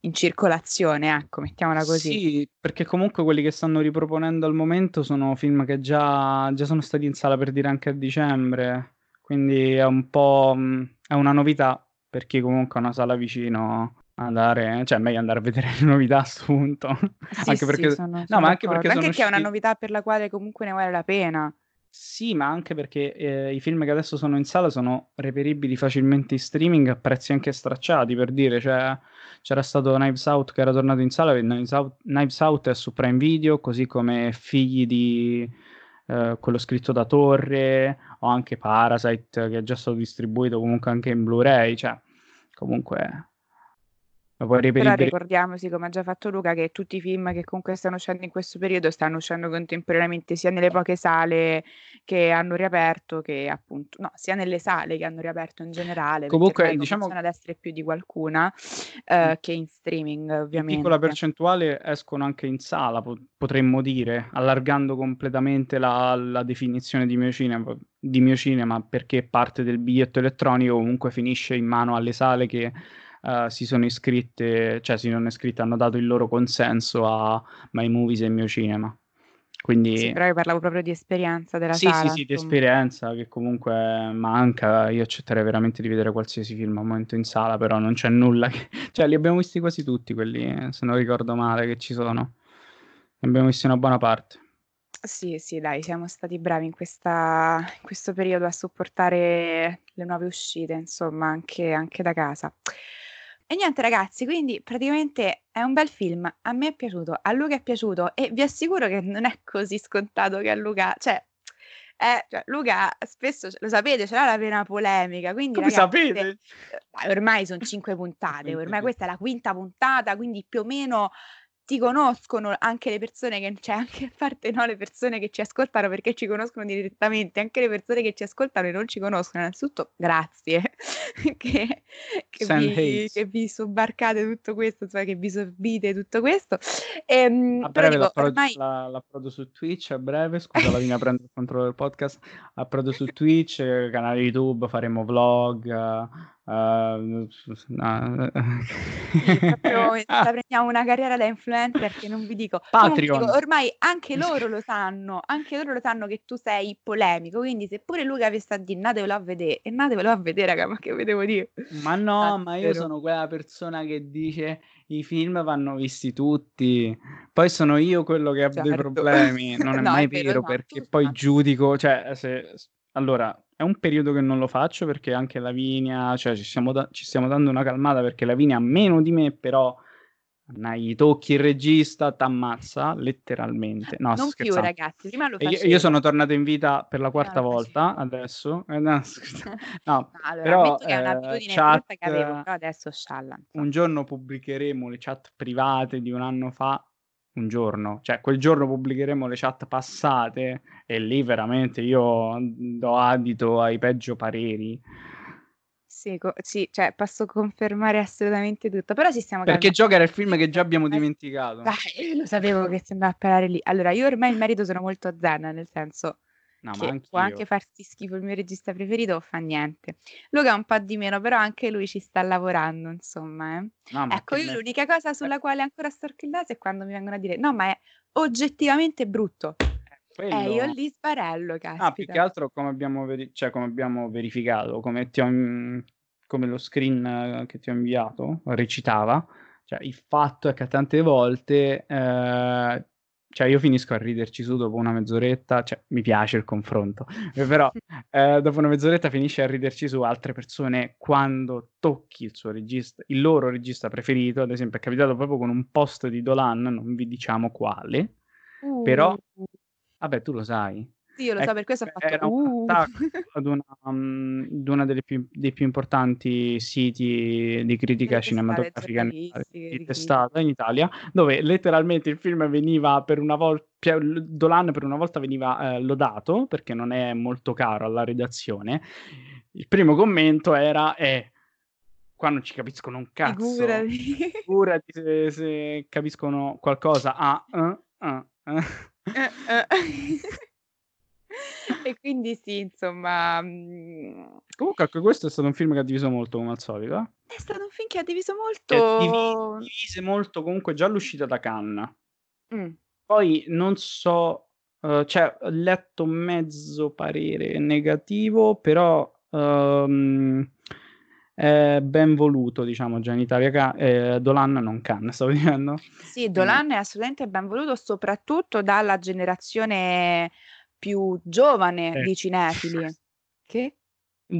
in circolazione, ecco, mettiamola così. Sì, perché comunque quelli che stanno riproponendo al momento sono film che già, già sono stati in sala per dire anche a dicembre, quindi è un po' mm, è una novità per chi comunque ha una sala vicino andare, cioè meglio andare a vedere le novità a questo punto. Sì, anche perché, sì, sono, no, ma anche perché anche che è una novità per la quale comunque ne vale la pena. Sì, ma anche perché eh, i film che adesso sono in sala sono reperibili facilmente in streaming a prezzi anche stracciati, per dire, cioè, c'era stato Knives Out che era tornato in sala, Knives Out, Knives Out è su Prime Video, così come Figli di eh, quello scritto da Torre, o anche Parasite che è già stato distribuito comunque anche in Blu-ray, cioè, comunque lo puoi Però ricordiamoci, come ha già fatto Luca, che tutti i film che comunque stanno uscendo in questo periodo stanno uscendo contemporaneamente sia nelle poche sale che hanno riaperto che appunto, no, sia nelle sale che hanno riaperto in generale, Comunque, diciamo ad essere più di qualcuna eh, che in streaming, ovviamente. piccola percentuale escono anche in sala, potremmo dire, allargando completamente la, la definizione di mio cinema di mio cinema perché parte del biglietto elettronico comunque finisce in mano alle sale che uh, si sono iscritte, cioè si sono iscritte, hanno dato il loro consenso a My Movies e Mio Cinema. Quindi... Sì, però io parlavo proprio di esperienza della sì, sala. Sì, sì, di esperienza che comunque manca. Io accetterei veramente di vedere qualsiasi film al momento in sala, però non c'è nulla che... Cioè, li abbiamo visti quasi tutti quelli, se non ricordo male, che ci sono. Ne abbiamo visti una buona parte. Sì, sì, dai, siamo stati bravi in, questa, in questo periodo a supportare le nuove uscite, insomma, anche, anche da casa. E niente ragazzi, quindi praticamente è un bel film, a me è piaciuto, a Luca è piaciuto e vi assicuro che non è così scontato che a Luca, cioè, eh, cioè Luca spesso, lo sapete, ce l'ha la pena polemica, quindi Come ragazzi, sapete? ormai sono cinque puntate, ormai questa è la quinta puntata, quindi più o meno ti conoscono anche le persone che cioè anche a parte no, le persone che ci ascoltano perché ci conoscono direttamente, anche le persone che ci ascoltano e non ci conoscono, innanzitutto grazie che, che, vi, che vi sobbarcate tutto questo, insomma, che vi sorbite tutto questo. Ehm, a breve dico, l'approdo, ormai... la, l'approdo, su Twitch, a breve, scusa la linea prendo il controllo del podcast, approdo su Twitch, canale YouTube, faremo vlog, Uh, no. sì, proprio prendiamo una carriera da influencer che non vi dico. Patreon. Dico, ormai anche loro lo sanno, anche loro lo sanno che tu sei polemico, quindi se pure Luca vi sta a dire andatevelo a vedere, e andatevelo a vedere, raga, ma che vedevo dire? Ma no, ah, ma io sono quella persona che dice i film vanno visti tutti, poi sono io quello che ha certo. dei problemi, non è no, mai è vero, vero perché poi giudico, cioè se allora, è un periodo che non lo faccio perché anche Lavinia, cioè ci stiamo, da- ci stiamo dando una calmata perché Lavinia ha meno di me, però gli tocchi il regista, t'ammazza letteralmente. No, non più, ragazzi. Prima lo facevo. Io, io, sono tornato in vita per la quarta no, volta adesso. Eh, no, no, allora, però, che è un'abitudine eh, chat, che avevo, però adesso scialla. Un giorno pubblicheremo le chat private di un anno fa un giorno, cioè quel giorno pubblicheremo le chat passate e lì veramente io do adito ai peggio pareri. Sì, co- sì, cioè posso confermare assolutamente tutto, però ci stiamo Perché Joker è il film che già abbiamo dimenticato. Dai, lo sapevo che si andava a parlare lì. Allora, io ormai il merito sono molto zen, nel senso No, ma che può anche farti schifo il mio regista preferito, fa niente. Luca un po' di meno, però anche lui ci sta lavorando, insomma. Eh. No, ecco, io me... l'unica cosa sulla quale ancora storco il naso è quando mi vengono a dire no, ma è oggettivamente brutto. Quello... Eh, io lì sparello, caspita. Ah, più che altro come abbiamo, veri- cioè, come abbiamo verificato, come, ho, come lo screen che ti ho inviato recitava, cioè il fatto è che tante volte eh, cioè io finisco a riderci su dopo una mezz'oretta, cioè mi piace il confronto, però eh, dopo una mezz'oretta finisce a riderci su altre persone quando tocchi il suo regista, il loro regista preferito, ad esempio è capitato proprio con un post di Dolan, non vi diciamo quale, uh. però, vabbè tu lo sai, sì, io lo so, per questo ho fatto uh. ad una, um, una delle più, dei più importanti siti di critica cinematografica di testata in Italia, dove letteralmente il film veniva per una volta Dolan per una volta veniva eh, lodato perché non è molto caro alla redazione. Il primo commento era eh, qua non ci capiscono un cazzo. Figurati. Figurati se, se capiscono qualcosa. Ah, uh, uh, uh. e quindi sì, insomma... Mhmm Comunque anche questo è stato un film che ha diviso molto, come al solito. Eh? È stato un film che ha diviso molto... Divi- divise molto comunque già l'uscita da Cannes. Mm. Poi non so, uh, cioè ho letto mezzo parere negativo, però... Um, è ben voluto, diciamo, già in Italia. Eh, Dolan non Cannes, stavo dicendo. Sì, Dolan è assolutamente ben voluto, soprattutto dalla generazione più giovane eh. di cinefili. Che?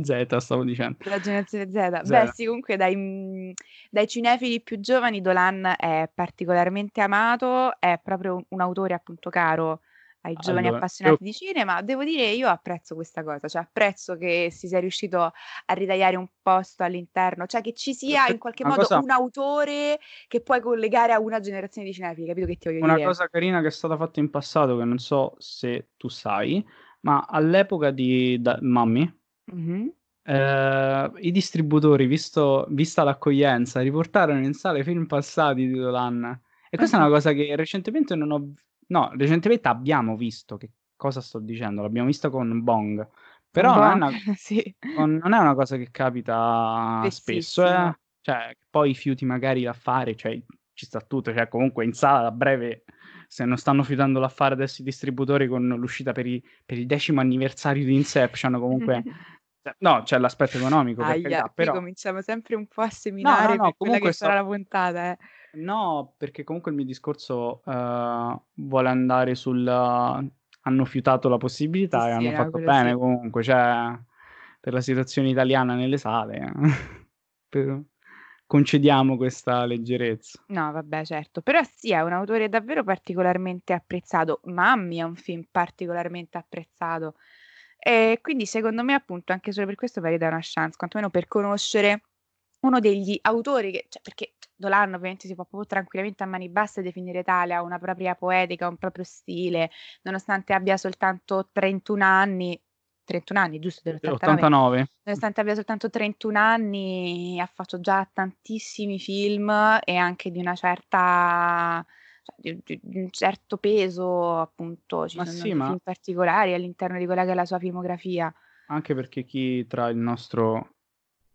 Z stavo dicendo. La generazione Z. Z. Beh, sì, comunque dai, mhmm, dai, cinefili più giovani Dolan è particolarmente amato, è proprio un, un autore appunto caro ai giovani allora, appassionati io... di cinema. Devo dire, io apprezzo questa cosa, cioè apprezzo che si sia riuscito a ritagliare un posto all'interno, cioè che ci sia in qualche modo cosa... un autore che puoi collegare a una generazione di cinefili, capito che ti voglio una dire? Una cosa carina che è stata fatta in passato, che non so se tu sai, ma all'epoca di da- Mammy, mm-hmm. eh, i distributori, visto, vista l'accoglienza, riportarono in sala i film passati di Dolan. E questa è una cosa che recentemente non ho No, recentemente abbiamo visto che cosa sto dicendo, l'abbiamo visto con Bong. Però non è, una, sì. non è una cosa che capita spesso, eh. Cioè, poi fiuti magari da fare, cioè ci sta tutto, cioè comunque in sala a breve se non stanno fiutando l'affare adesso i distributori con l'uscita per, i, per il decimo anniversario di Inception comunque cioè, no c'è l'aspetto economico Aia, carità, però cominciamo sempre un po' a seminare no, no, no, quella che sarà so... la puntata eh. No, perché comunque il mio discorso uh, vuole andare sul... Uh, hanno fiutato la possibilità sì, e sì, hanno fatto bene sì. comunque, cioè, per la situazione italiana nelle sale. per... Concediamo questa leggerezza. No, vabbè, certo. Però sì, è un autore davvero particolarmente apprezzato. Mammi è un film particolarmente apprezzato. E quindi secondo me, appunto, anche solo per questo merita una chance, quantomeno per conoscere uno degli autori che, cioè, perché Dolan ovviamente si può proprio tranquillamente a mani basse definire tale, ha una propria poetica, un proprio stile, nonostante abbia soltanto 31 anni, 31 anni, giusto? Dell'89. Nonostante abbia soltanto 31 anni, ha fatto già tantissimi film e anche di una certa cioè, di, di, di, un certo peso, appunto, ci ma sono sì, ma... film particolari all'interno di quella che è la sua filmografia. Anche perché chi tra il nostro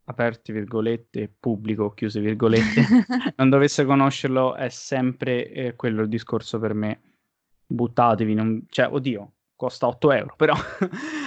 aperti virgolette pubblico chiuse virgolette non dovesse conoscerlo è sempre eh, quello il discorso per me. Buttatevi non... cioè oddio costa 8 euro, però,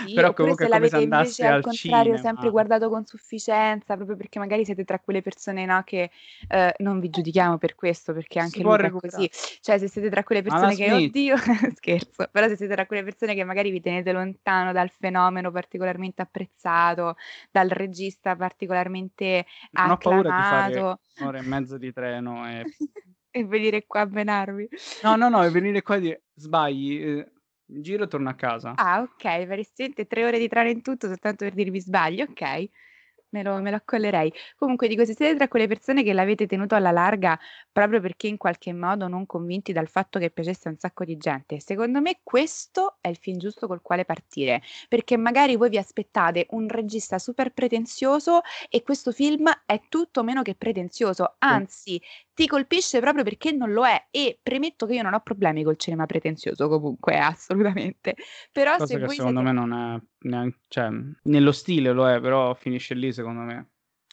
sì, però comunque se l'avete invece al, contrario cinema. sempre guardato con sufficienza, proprio perché magari siete tra quelle persone no, che eh, non vi giudichiamo per questo, perché anche lui è così, cioè se siete tra quelle persone che, oddio, scherzo, però se siete tra quelle persone che magari vi tenete lontano dal fenomeno particolarmente apprezzato, dal regista particolarmente non acclamato. ho paura di fare un'ora e mezza di treno e... e venire qua a menarvi. No, no, no, e venire qua e dire sbagli, eh, giro e torno a casa. Ah, ok, veramente tre ore di treno in tutto soltanto per dirvi sbaglio, ok me lo, me lo accollerei. Comunque dico, se siete tra quelle persone che l'avete tenuto alla larga proprio perché in qualche modo non convinti dal fatto che piacesse a un sacco di gente, secondo me questo è il film giusto col quale partire, perché magari voi vi aspettate un regista super pretenzioso e questo film è tutto meno che pretenzioso, anzi ti colpisce proprio perché non lo è e premetto che io non ho problemi col cinema pretenzioso comunque, assolutamente. Però Cosa se che secondo siete... me non è neanche, cioè, nello stile lo è, però finisce lì secondo me.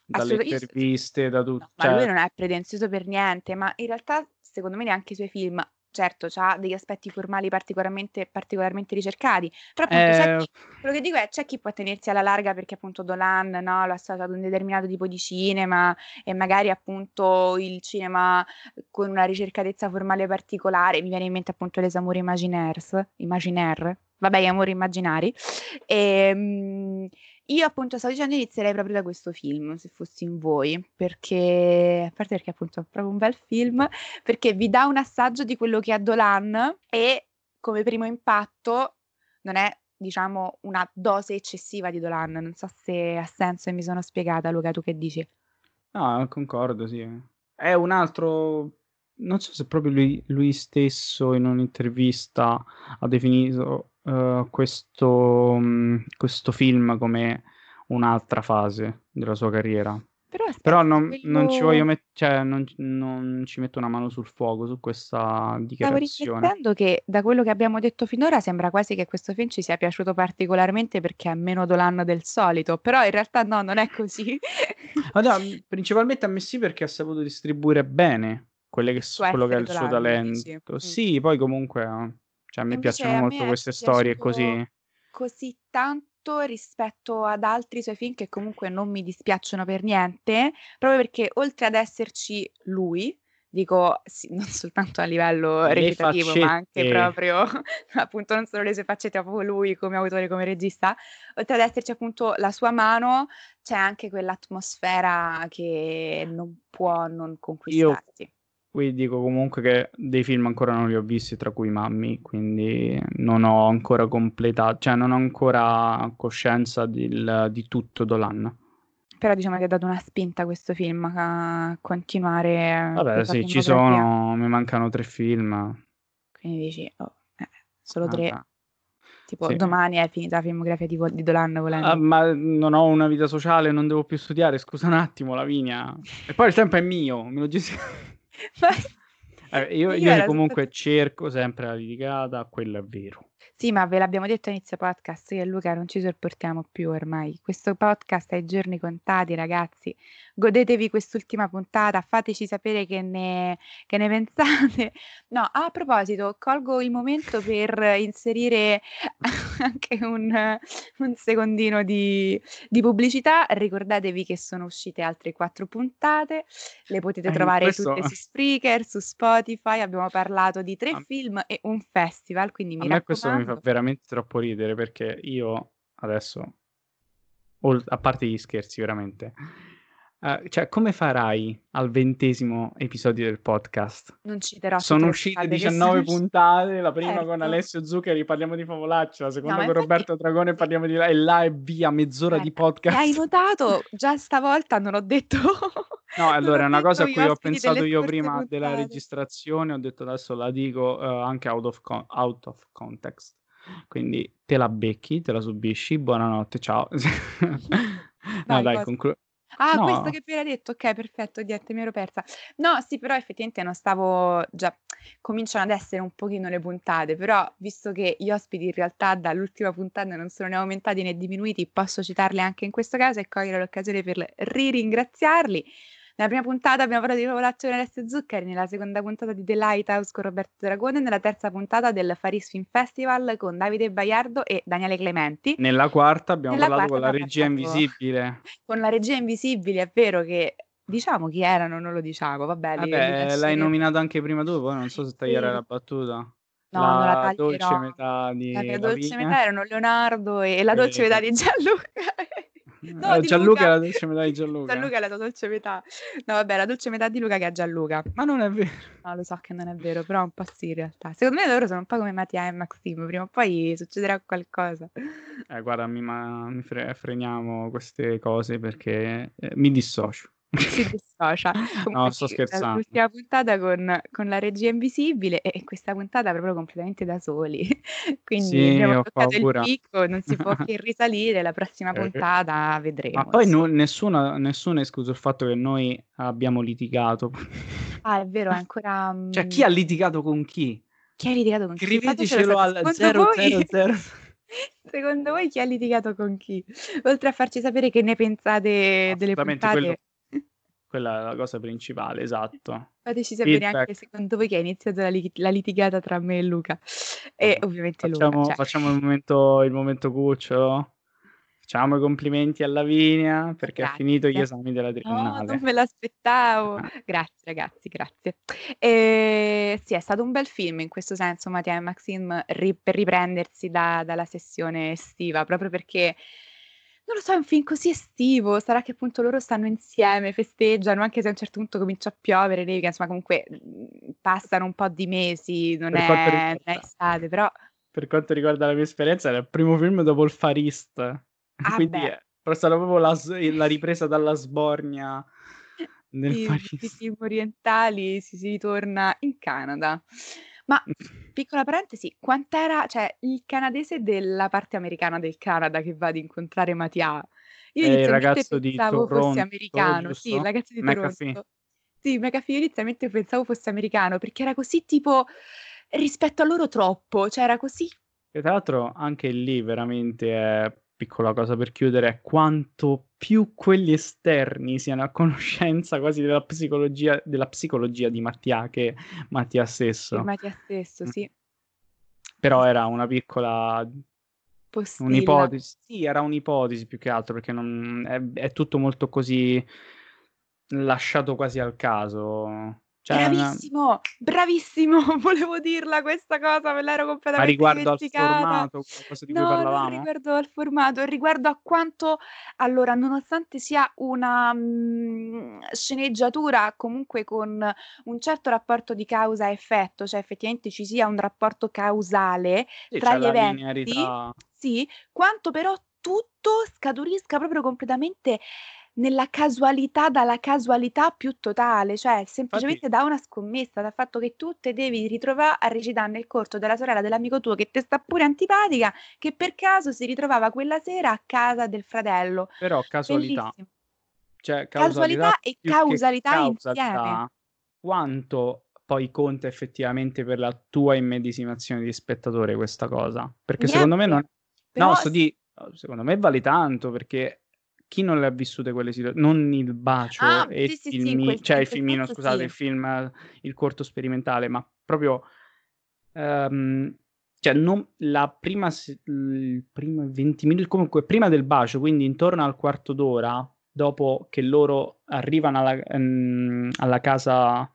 Dalle interviste, da tutto. No, ma cioè... lui non è pretenzioso per niente, ma in realtà secondo me neanche i suoi film certo, ha degli aspetti formali particolarmente, particolarmente ricercati, però appunto eh... chi, quello che dico è c'è chi può tenersi alla larga perché appunto Dolan no, lo associa ad un determinato tipo di cinema e magari appunto il cinema con una ricercatezza formale particolare, mi viene in mente appunto Les Amours Imaginaires, Imaginaire, vabbè, gli amori immaginari, e, ehm, io appunto stavo dicendo inizierei proprio da questo film, se fossi in voi, perché, a parte perché appunto è proprio un bel film, perché vi dà un assaggio di quello che è Dolan e come primo impatto non è diciamo una dose eccessiva di Dolan, non so se ha senso e mi sono spiegata Luca, tu che dici? No, concordo, sì. È un altro, non so se proprio lui, lui stesso in un'intervista ha definito uh, questo, um, questo film come un'altra fase della sua carriera. Però, Però non, quello... non, ci voglio met- cioè, non, non, ci metto una mano sul fuoco su questa dichiarazione. Stavo riflettendo che da quello che abbiamo detto finora sembra quasi che questo film ci sia piaciuto particolarmente perché è meno Dolan del solito, però in realtà no, non è così. Allora, principalmente a me sì perché ha saputo distribuire bene quelle che, quello che è il suo talento. Sì, mm. poi comunque cioè, a me Invece piacciono a molto me queste storie così. Così tanto rispetto ad altri suoi film che comunque non mi dispiacciono per niente, proprio perché oltre ad esserci lui, dico sì, non soltanto a livello le recitativo, faccette. ma anche proprio appunto non solo le sue faccette, ma proprio lui come autore, come regista, oltre ad esserci appunto la sua mano, c'è anche quell'atmosfera che non può non conquistarti. Io Qui dico comunque che dei film ancora non li ho visti, tra cui Mammi, quindi non ho ancora completato, cioè non ho ancora coscienza del, di tutto Dolan. Però diciamo che ha dato una spinta a questo film a continuare. Vabbè, sì, ci sono, mi mancano tre film. Quindi dici, oh, eh, solo tre. Ah, tipo sì. domani è finita la filmografia di, di Dolan volendo. Ah, ma non ho una vita sociale, non devo più studiare, scusa un attimo Lavinia. E poi il tempo è mio, me lo gestisco. Eh, io, io, io comunque stato... cerco sempre la litigata, quello è vero. Sì, ma ve l'abbiamo detto a inizio podcast che Luca non ci sopportiamo più ormai. Questo podcast ha i giorni contati, ragazzi. Godetevi quest'ultima puntata, fateci sapere che ne, che ne pensate. No, a proposito, colgo il momento per inserire anche un, un secondino di, di, pubblicità. Ricordatevi che sono uscite altre quattro puntate, le potete eh, trovare questo... tutte su Spreaker, su Spotify. Abbiamo parlato di tre ah. film e un festival, quindi mi raccomando fa veramente troppo ridere perché io adesso, a parte gli scherzi veramente, Uh, cioè, come farai al ventesimo episodio del podcast? Non citerò Sono uscite 19 puntate, la prima certo. con Alessio Zuccheri parliamo di favolaccia, la seconda No, con. Roberto Dragone parliamo di... e là e via, mezz'ora eh, di podcast. hai notato? Già stavolta non ho detto... No, allora è una cosa a cui ho pensato io prima puntate. della registrazione, ho detto adesso la dico uh, anche out of, con- out of context. Quindi te la becchi, te la subisci, buonanotte, ciao. no, dai, cosa? conclu- Ah, No. questo che appena detto, ok, perfetto, niente, mi ero persa. No, sì, però effettivamente non stavo già, cominciano ad essere un pochino le puntate, però visto che gli ospiti in realtà dall'ultima puntata non sono né aumentati né diminuiti, posso citarli anche in questo caso e cogliere l'occasione per ri-ringraziarli. Nella prima puntata abbiamo parlato di con Alessio Zuccheri, nella seconda puntata di The Lighthouse con Roberto Dragone, nella terza puntata del Faris Film Festival con Davide Baiardo e Daniele Clementi. Nella quarta abbiamo Nella parlato quarta con la regia invisibile. con la regia invisibile, è vero che diciamo chi erano, non lo diciamo, vabbè, li Vabbè, l'hai nominato anche prima tu, poi non so se tagliare Sì. la battuta. No, non la dolce taglierò. metà di La dolce Lavinia. metà erano Leonardo e la dolce E- metà di Gianluca. No, Eh, Gianluca Luca. è la dolce metà di Gianluca. Gianluca è la tua dolce metà. No, vabbè, la dolce metà di Luca che ha Gianluca. Ma non è vero. No, lo so che non è vero, però un po' sì in realtà. Secondo me loro sono un po' come Mattia e Maximo, prima o poi succederà qualcosa. Eh, guarda, mi, ma- mi fre- freniamo queste cose perché eh, mi dissocio. Si dissocia. Comunque sto sì, scherzando. L'ultima puntata con, con la regia invisibile e questa puntata proprio completamente da soli. Quindi Sì, abbiamo toccato paura. il picco, non si può che risalire. La prossima Eh. puntata vedremo. Ma poi nu- nessuno, nessuno ha escluso il fatto che noi abbiamo litigato. Ah, è vero, è ancora. Cioè, mm, chi ha litigato con chi? chi ha litigato con chi? Fatecelo al sapere. Secondo voi- 000. Secondo voi chi ha litigato con chi? Oltre a farci sapere che ne pensate delle puntate, quello- Quella è la cosa principale, esatto. fateci sapere Feedback. anche secondo voi che è iniziata la, li- la litigata tra me e Luca. E ovviamente Facciamo, Luca. cioè. facciamo il momento, il momento cucciolo. Facciamo i complimenti a Lavinia perché ha Grazie. finito gli esami della No, triennale. non me l'aspettavo. Ah. Grazie ragazzi, grazie. E, sì, è stato un bel film in questo senso, Mattia e Maxim, ri- per riprendersi da- dalla sessione estiva, proprio perché, non lo so, è un film così estivo, sarà che appunto loro stanno insieme, festeggiano, anche se a un certo punto comincia a piovere, nevica, insomma comunque mh, passano un po' di mesi, non Per è, non è estate, però Per quanto riguarda la mia esperienza, era il primo film dopo il Farist. Ah, Quindi beh. è stata proprio la, la ripresa dalla sbornia del sì, Farist. i film orientali si, si ritorna in Canada. Ma Piccola parentesi, quant'era, cioè, il canadese della parte americana del Canada che va ad incontrare Mattia? Io È il ragazzo di pensavo fosse Toronto, americano, sì, il giusto? ragazzo di McAfee. Toronto. Sì, McAfee, io inizialmente pensavo fosse americano perché era così tipo rispetto a loro troppo, cioè era così E tra l'altro anche lì veramente è piccola cosa per chiudere, è quanto più quelli esterni siano a conoscenza quasi della psicologia, della psicologia di Mattia che Mattia stesso. il Mattia stesso, sì, Però era una piccola postilla. un'ipotesi. Sì, era un'ipotesi più che altro perché non, è, è tutto molto così lasciato quasi al caso. Cioè, Bravissimo, bravissimo, volevo dirla questa cosa, me l'ero ma completamente riguardo al formato, qualcosa di cui No, non parlavamo? riguardo al formato, riguardo a quanto, allora, nonostante sia una mm, sceneggiatura comunque con un certo rapporto di causa-effetto, cioè effettivamente ci sia un rapporto causale Sì, tra gli eventi, linearità. sì, quanto però tutto scaturisca proprio completamente nella casualità, dalla casualità più totale, cioè semplicemente da una scommessa, dal fatto che tu te devi ritrovare a recitare nel corto della sorella dell'amico tuo che ti sta pure antipatica, che per caso si ritrovava quella sera a casa del fratello. Però casualità, Bellissimo. cioè Casualità e più che causalità causalità, insieme. quanto poi conta effettivamente per la tua immedesimazione di spettatore questa cosa? Perché secondo me non... Niente. Però No, sto di... secondo me vale tanto perché chi non le ha vissute quelle situazioni, non il bacio Ah, e sì, il sì, sì, filmi- quel- cioè il filmino, scusate, sì. il film, il corto sperimentale, ma proprio ehm, cioè non la prima il primo 20 minuti comunque prima del bacio, quindi intorno al quarto d'ora dopo che loro arrivano alla, ehm, alla casa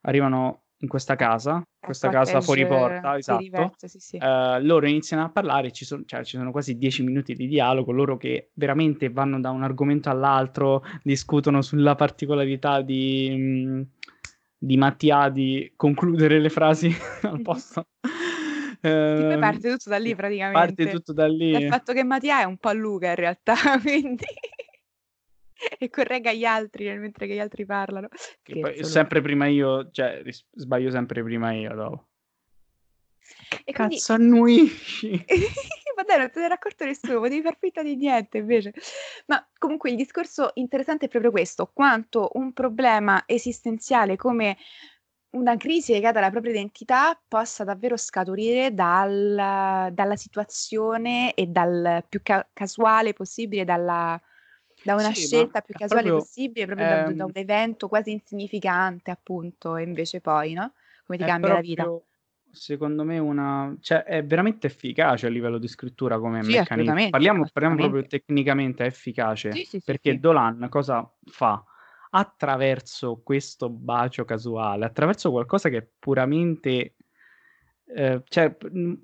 arrivano in questa casa, questa casa fuori porta, esatto. Diverso, sì, sì. Uh, loro iniziano a parlare, ci sono, cioè, ci sono quasi dieci minuti di dialogo, loro che veramente vanno da un argomento all'altro, discutono sulla particolarità di, mm, di Mattia di concludere le frasi al posto. Sì, poi parte tutto da lì praticamente. Parte tutto da lì. Dal fatto che Mattia è un po' Luca in realtà, quindi... e corregga gli altri mentre che gli altri parlano. Che poi, sempre prima io, cioè ris- sbaglio sempre prima io dopo. E Cazzo quindi... annuisci! Vabbè, non te ne eri accorto nessuno, potevi far finta di niente invece. Ma comunque il discorso interessante è proprio questo, quanto un problema esistenziale come una crisi legata alla propria identità possa davvero scaturire dal, dalla situazione e dal più ca- casuale possibile, dalla, da una sì, scelta più casuale proprio, possibile, proprio ehm, da, da, un evento quasi insignificante, appunto, e invece poi, no? Come ti cambia la vita. Secondo me una, cioè, è veramente efficace a livello di scrittura come sì, meccanismo. Parliamo, parliamo, proprio tecnicamente, è efficace sì, perché Dolan cosa fa? attraverso questo bacio casuale, attraverso qualcosa che è puramente, eh, cioè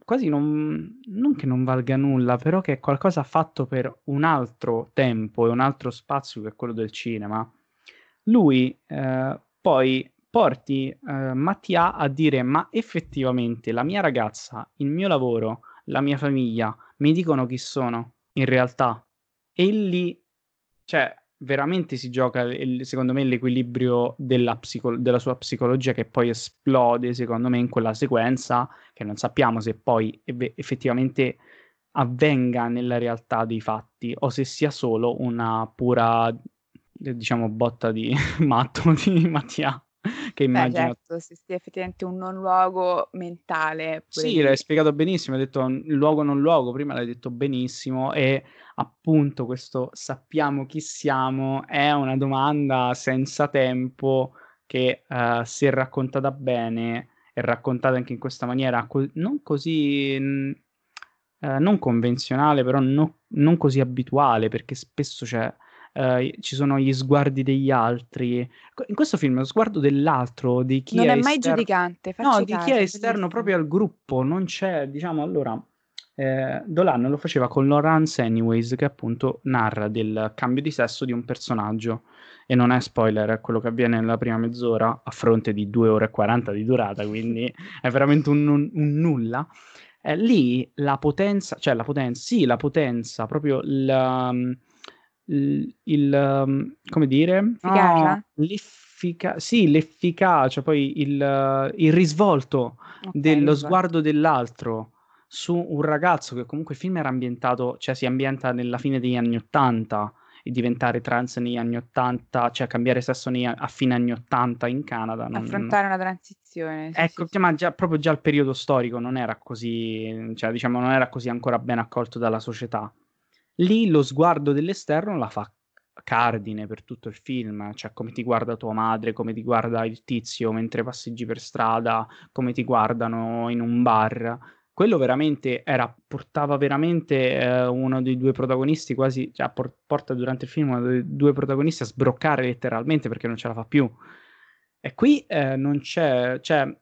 quasi non, non che non valga nulla, però che è qualcosa fatto per un altro tempo e un altro spazio che è quello del cinema. Lui eh, poi porti eh, Mattia a dire ma effettivamente la mia ragazza, il mio lavoro, la mia famiglia mi dicono chi sono in realtà. E lì, cioè, veramente si gioca, secondo me, l'equilibrio della, psico- della, sua psicologia che poi esplode, secondo me, in quella sequenza che non sappiamo se poi ev- effettivamente avvenga nella realtà dei fatti o se sia solo una pura, diciamo, botta di matto di Mattia. che immagino... Beh, certo, sì, sì, effettivamente un non luogo mentale. Sì, lì. l'hai spiegato benissimo, hai detto luogo non luogo, prima l'hai detto benissimo e appunto questo sappiamo chi siamo è una domanda senza tempo che uh, se raccontata bene e raccontata anche in questa maniera co- non così... Mh, uh, non convenzionale, però no, non così abituale, perché spesso c'è eh, ci sono gli sguardi degli altri. In questo film lo sguardo dell'altro, di chi non è, è mai esterno... giudicante. No, di caso, chi è esterno proprio al gruppo, non c'è, diciamo, allora... Eh, Dolan lo faceva con Lawrence Anyways, che appunto narra del cambio di sesso di un personaggio. E non è spoiler, è quello che avviene nella prima mezz'ora, a fronte di 2 ore e 40 di durata, quindi è veramente un, un, un nulla. Eh, lì la potenza, cioè la potenza, sì, la potenza, proprio la, il, um, come dire, efficacia? Oh, l'effica- sì, l'efficacia, poi il, il risvolto okay, dello sguardo dell'altro su un ragazzo che comunque il film era ambientato, cioè si ambienta nella fine degli anni Ottanta e diventare trans negli anni Ottanta, cioè cambiare sesso nei, a fine anni Ottanta in Canada. Non, Affrontare una transizione. Sì, ecco, sì, ma già, proprio già il periodo storico non era così, cioè diciamo non era così ancora ben accolto dalla società. Lì lo sguardo dell'esterno la fa cardine per tutto il film, cioè come ti guarda tua madre, come ti guarda il tizio mentre passeggi per strada, come ti guardano in un bar. Quello veramente era, portava veramente eh, uno dei due protagonisti quasi, cioè por- porta durante il film uno dei due protagonisti a sbroccare letteralmente perché non ce la fa più. E qui eh, non c'è, cioè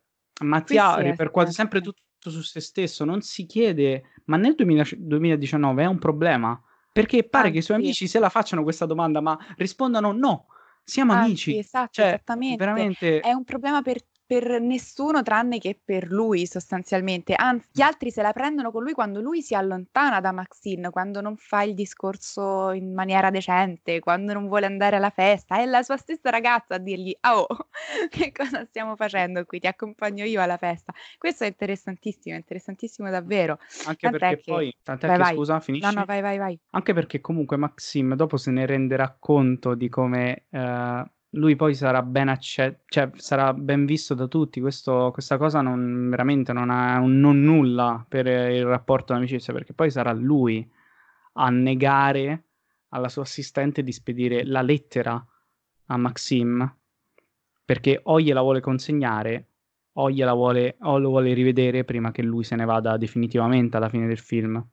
Mattia ripercuote sempre tutto su se stesso, non si chiede, ma nel 2000, 2019 è un problema? Perché pare ah, che i suoi amici se la facciano questa domanda, ma rispondano no, siamo ah, amici. Esatto, cioè, esattamente. Veramente... È un problema per per nessuno tranne che per lui sostanzialmente. Anzi, gli altri se la prendono con lui quando lui si allontana da Maxine, quando non fa il discorso in maniera decente, quando non vuole andare alla festa. È la sua stessa ragazza a dirgli: Oh, che cosa stiamo facendo qui? Ti accompagno io alla festa. Questo è interessantissimo, è interessantissimo davvero. Anche tant'è perché che... poi, tant'è vai, che vai. scusa, finisci. No, no, vai, vai, vai. Anche perché comunque Maxime dopo se ne renderà conto di come. Uh lui poi sarà ben, accet- cioè, sarà ben visto da tutti. Questo, questa cosa non, veramente non ha un non nulla per il rapporto d'amicizia, perché poi sarà lui a negare alla sua assistente di spedire la lettera a Maxim, perché o gliela vuole consegnare o, gliela vuole, o lo vuole rivedere prima che lui se ne vada definitivamente alla fine del film.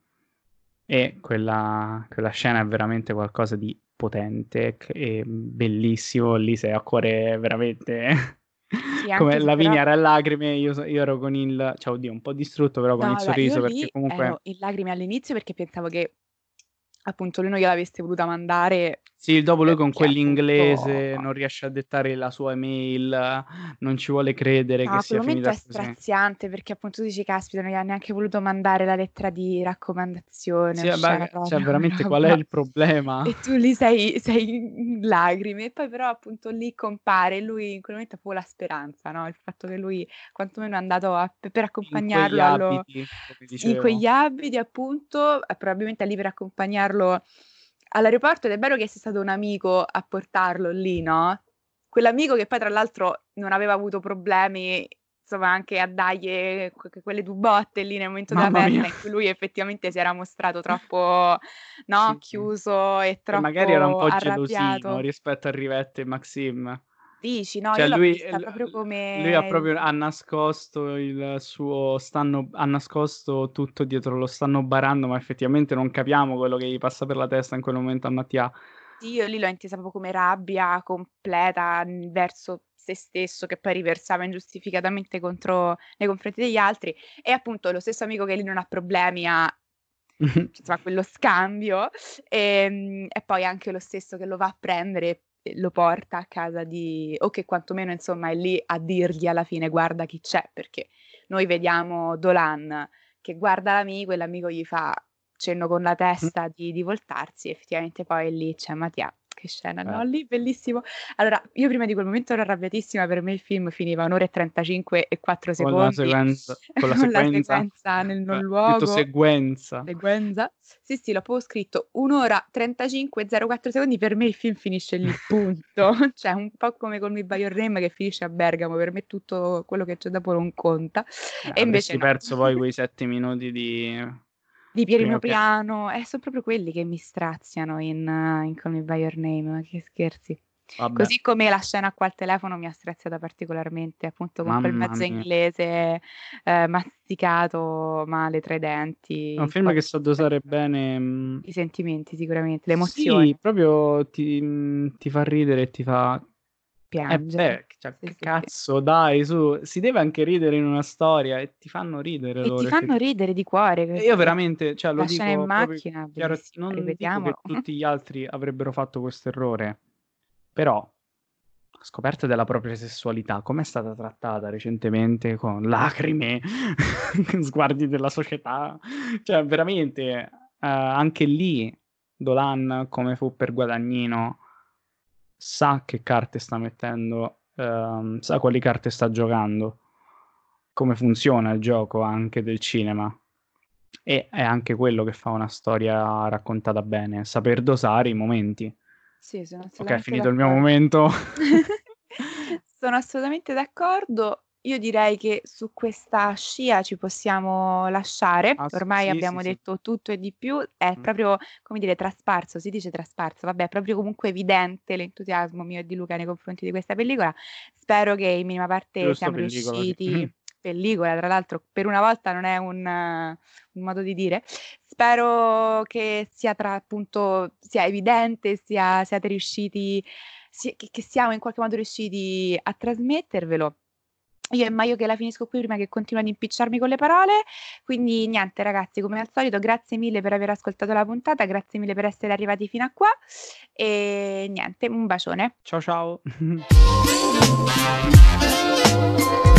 E quella, quella scena è veramente qualcosa di potente e bellissimo, lì sei a cuore veramente Sì, Come se Lavinia però era in lacrime, io, io ero con il, cioè oddio, un po' distrutto però con No, il sorriso perché comunque... ero in lacrime all'inizio perché pensavo che appunto lui non gliel'avesse voluta mandare Sì, dopo lui con perché quell'inglese non riesce a dettare la sua email, non ci vuole credere No, che sia finita è così. straziante perché appunto tu dici, caspita, non gli ha neanche voluto mandare la lettera di raccomandazione Sì, eh, beh, cioè veramente qual è il problema? E tu lì sei, sei in lacrime e poi però appunto lì compare lui in quel momento ha proprio la speranza, no? Il fatto che lui quantomeno è andato a- per In quegli accompagnarlo allo, abiti, in quegli abiti appunto, eh, probabilmente è lì per accompagnarlo all'aeroporto ed è vero che sia stato un amico a portarlo lì, no? Quell'amico che poi tra l'altro non aveva avuto problemi, insomma, anche a dargli que- quelle due botte lì nel momento della Mamma mia. festa in cui lui effettivamente si era mostrato troppo, no, Sì, sì. chiuso e E magari era un troppo po' gelosino arrabbiato. rispetto a Rivette e Maxim. Dici, no, Cioè lui, l- l- lui ha come... proprio ha nascosto il suo stanno ha nascosto tutto dietro lo stanno barando, ma effettivamente non capiamo quello che gli passa per la testa in quel momento a Mattia. Sì, io lì l'ho intesa proprio come rabbia completa verso se stesso che poi riversava ingiustificatamente contro, nei confronti degli altri e appunto lo stesso amico che lì non ha problemi a insomma, quello scambio e, e poi anche lo stesso che lo va a prendere lo porta a casa di o che quantomeno insomma è lì a dirgli alla fine guarda chi c'è perché noi vediamo Dolan che guarda l'amico e l'amico gli fa cenno con la testa di, di voltarsi effettivamente poi lì c'è Mattia scena, no? Eh. Lì bellissimo. Allora, io prima di quel momento ero arrabbiatissima, per me il film finiva un'ora e 35 e 4 Con la secondi sequenza, con la con la sequenza, sequenza nel non eh, luogo. detto seguenza. Sequenza. Sì, sì, l'ho proprio scritto un'ora 35 04 secondi. Per me il film finisce lì, punto. cioè, un po' come con By Your Name che finisce a Bergamo. Per me tutto quello che c'è dopo non conta. Eh, e invece no. perso poi quei sette minuti di Di Pierino primo piano. Eh, sono proprio quelli che mi straziano in, uh, in Call Me By Your Name, ma che scherzi. Vabbè, Così come la scena qua al telefono mi ha straziata particolarmente, appunto con quel mamma mezzo mia. inglese eh, masticato male tra i denti, È un film che sa dosare bene. mm, i sentimenti sicuramente, le emozioni, Sì, proprio ti, mm, ti fa ridere e ti fa. Eh piangere. beh, cioè, Sì, che sì, cazzo, dai, su, si deve anche ridere in una storia e ti fanno ridere E ti loro. fanno effettivamente. ridere di cuore. Che- io veramente, cioè, lo in dico proprio macchina, chiaro, non dico che ripetiamolo. tutti gli altri avrebbero fatto questo errore, però la scoperta della propria sessualità, come è stata trattata recentemente con lacrime, sguardi della società, cioè veramente eh, anche lì Dolan, come fu per Guadagnino, sa che carte sta mettendo, ehm, sa quali carte sta giocando, come funziona il gioco anche del cinema. E è anche quello che fa una storia raccontata bene, saper dosare i momenti. Sì, sono Ok, è assolutamente finito il mio d'accordo. momento. Sono assolutamente d'accordo. Io direi che su questa scia ci possiamo lasciare. Ah, sì, Ormai sì, abbiamo sì, sì. detto tutto e di più. È Mm. proprio, come dire, trasparso, si dice trasparso. Vabbè, è proprio comunque evidente l'entusiasmo mio e di Luca nei confronti di questa pellicola. Spero che in minima parte Giusto, siamo pellicola, sì. riusciti. Pellicola, tra l'altro, per una volta non è un, eh, un modo di dire. Spero che sia tra appunto sia evidente, sia, siate riusciti, sia- che, che siamo in qualche modo riusciti a trasmettervelo. Io Maio che la finisco qui prima che continua ad impicciarmi con le parole. Quindi niente, ragazzi, come al solito, grazie mille per aver ascoltato la puntata, grazie mille per essere arrivati fino a qua. E niente, un bacione. Ciao ciao.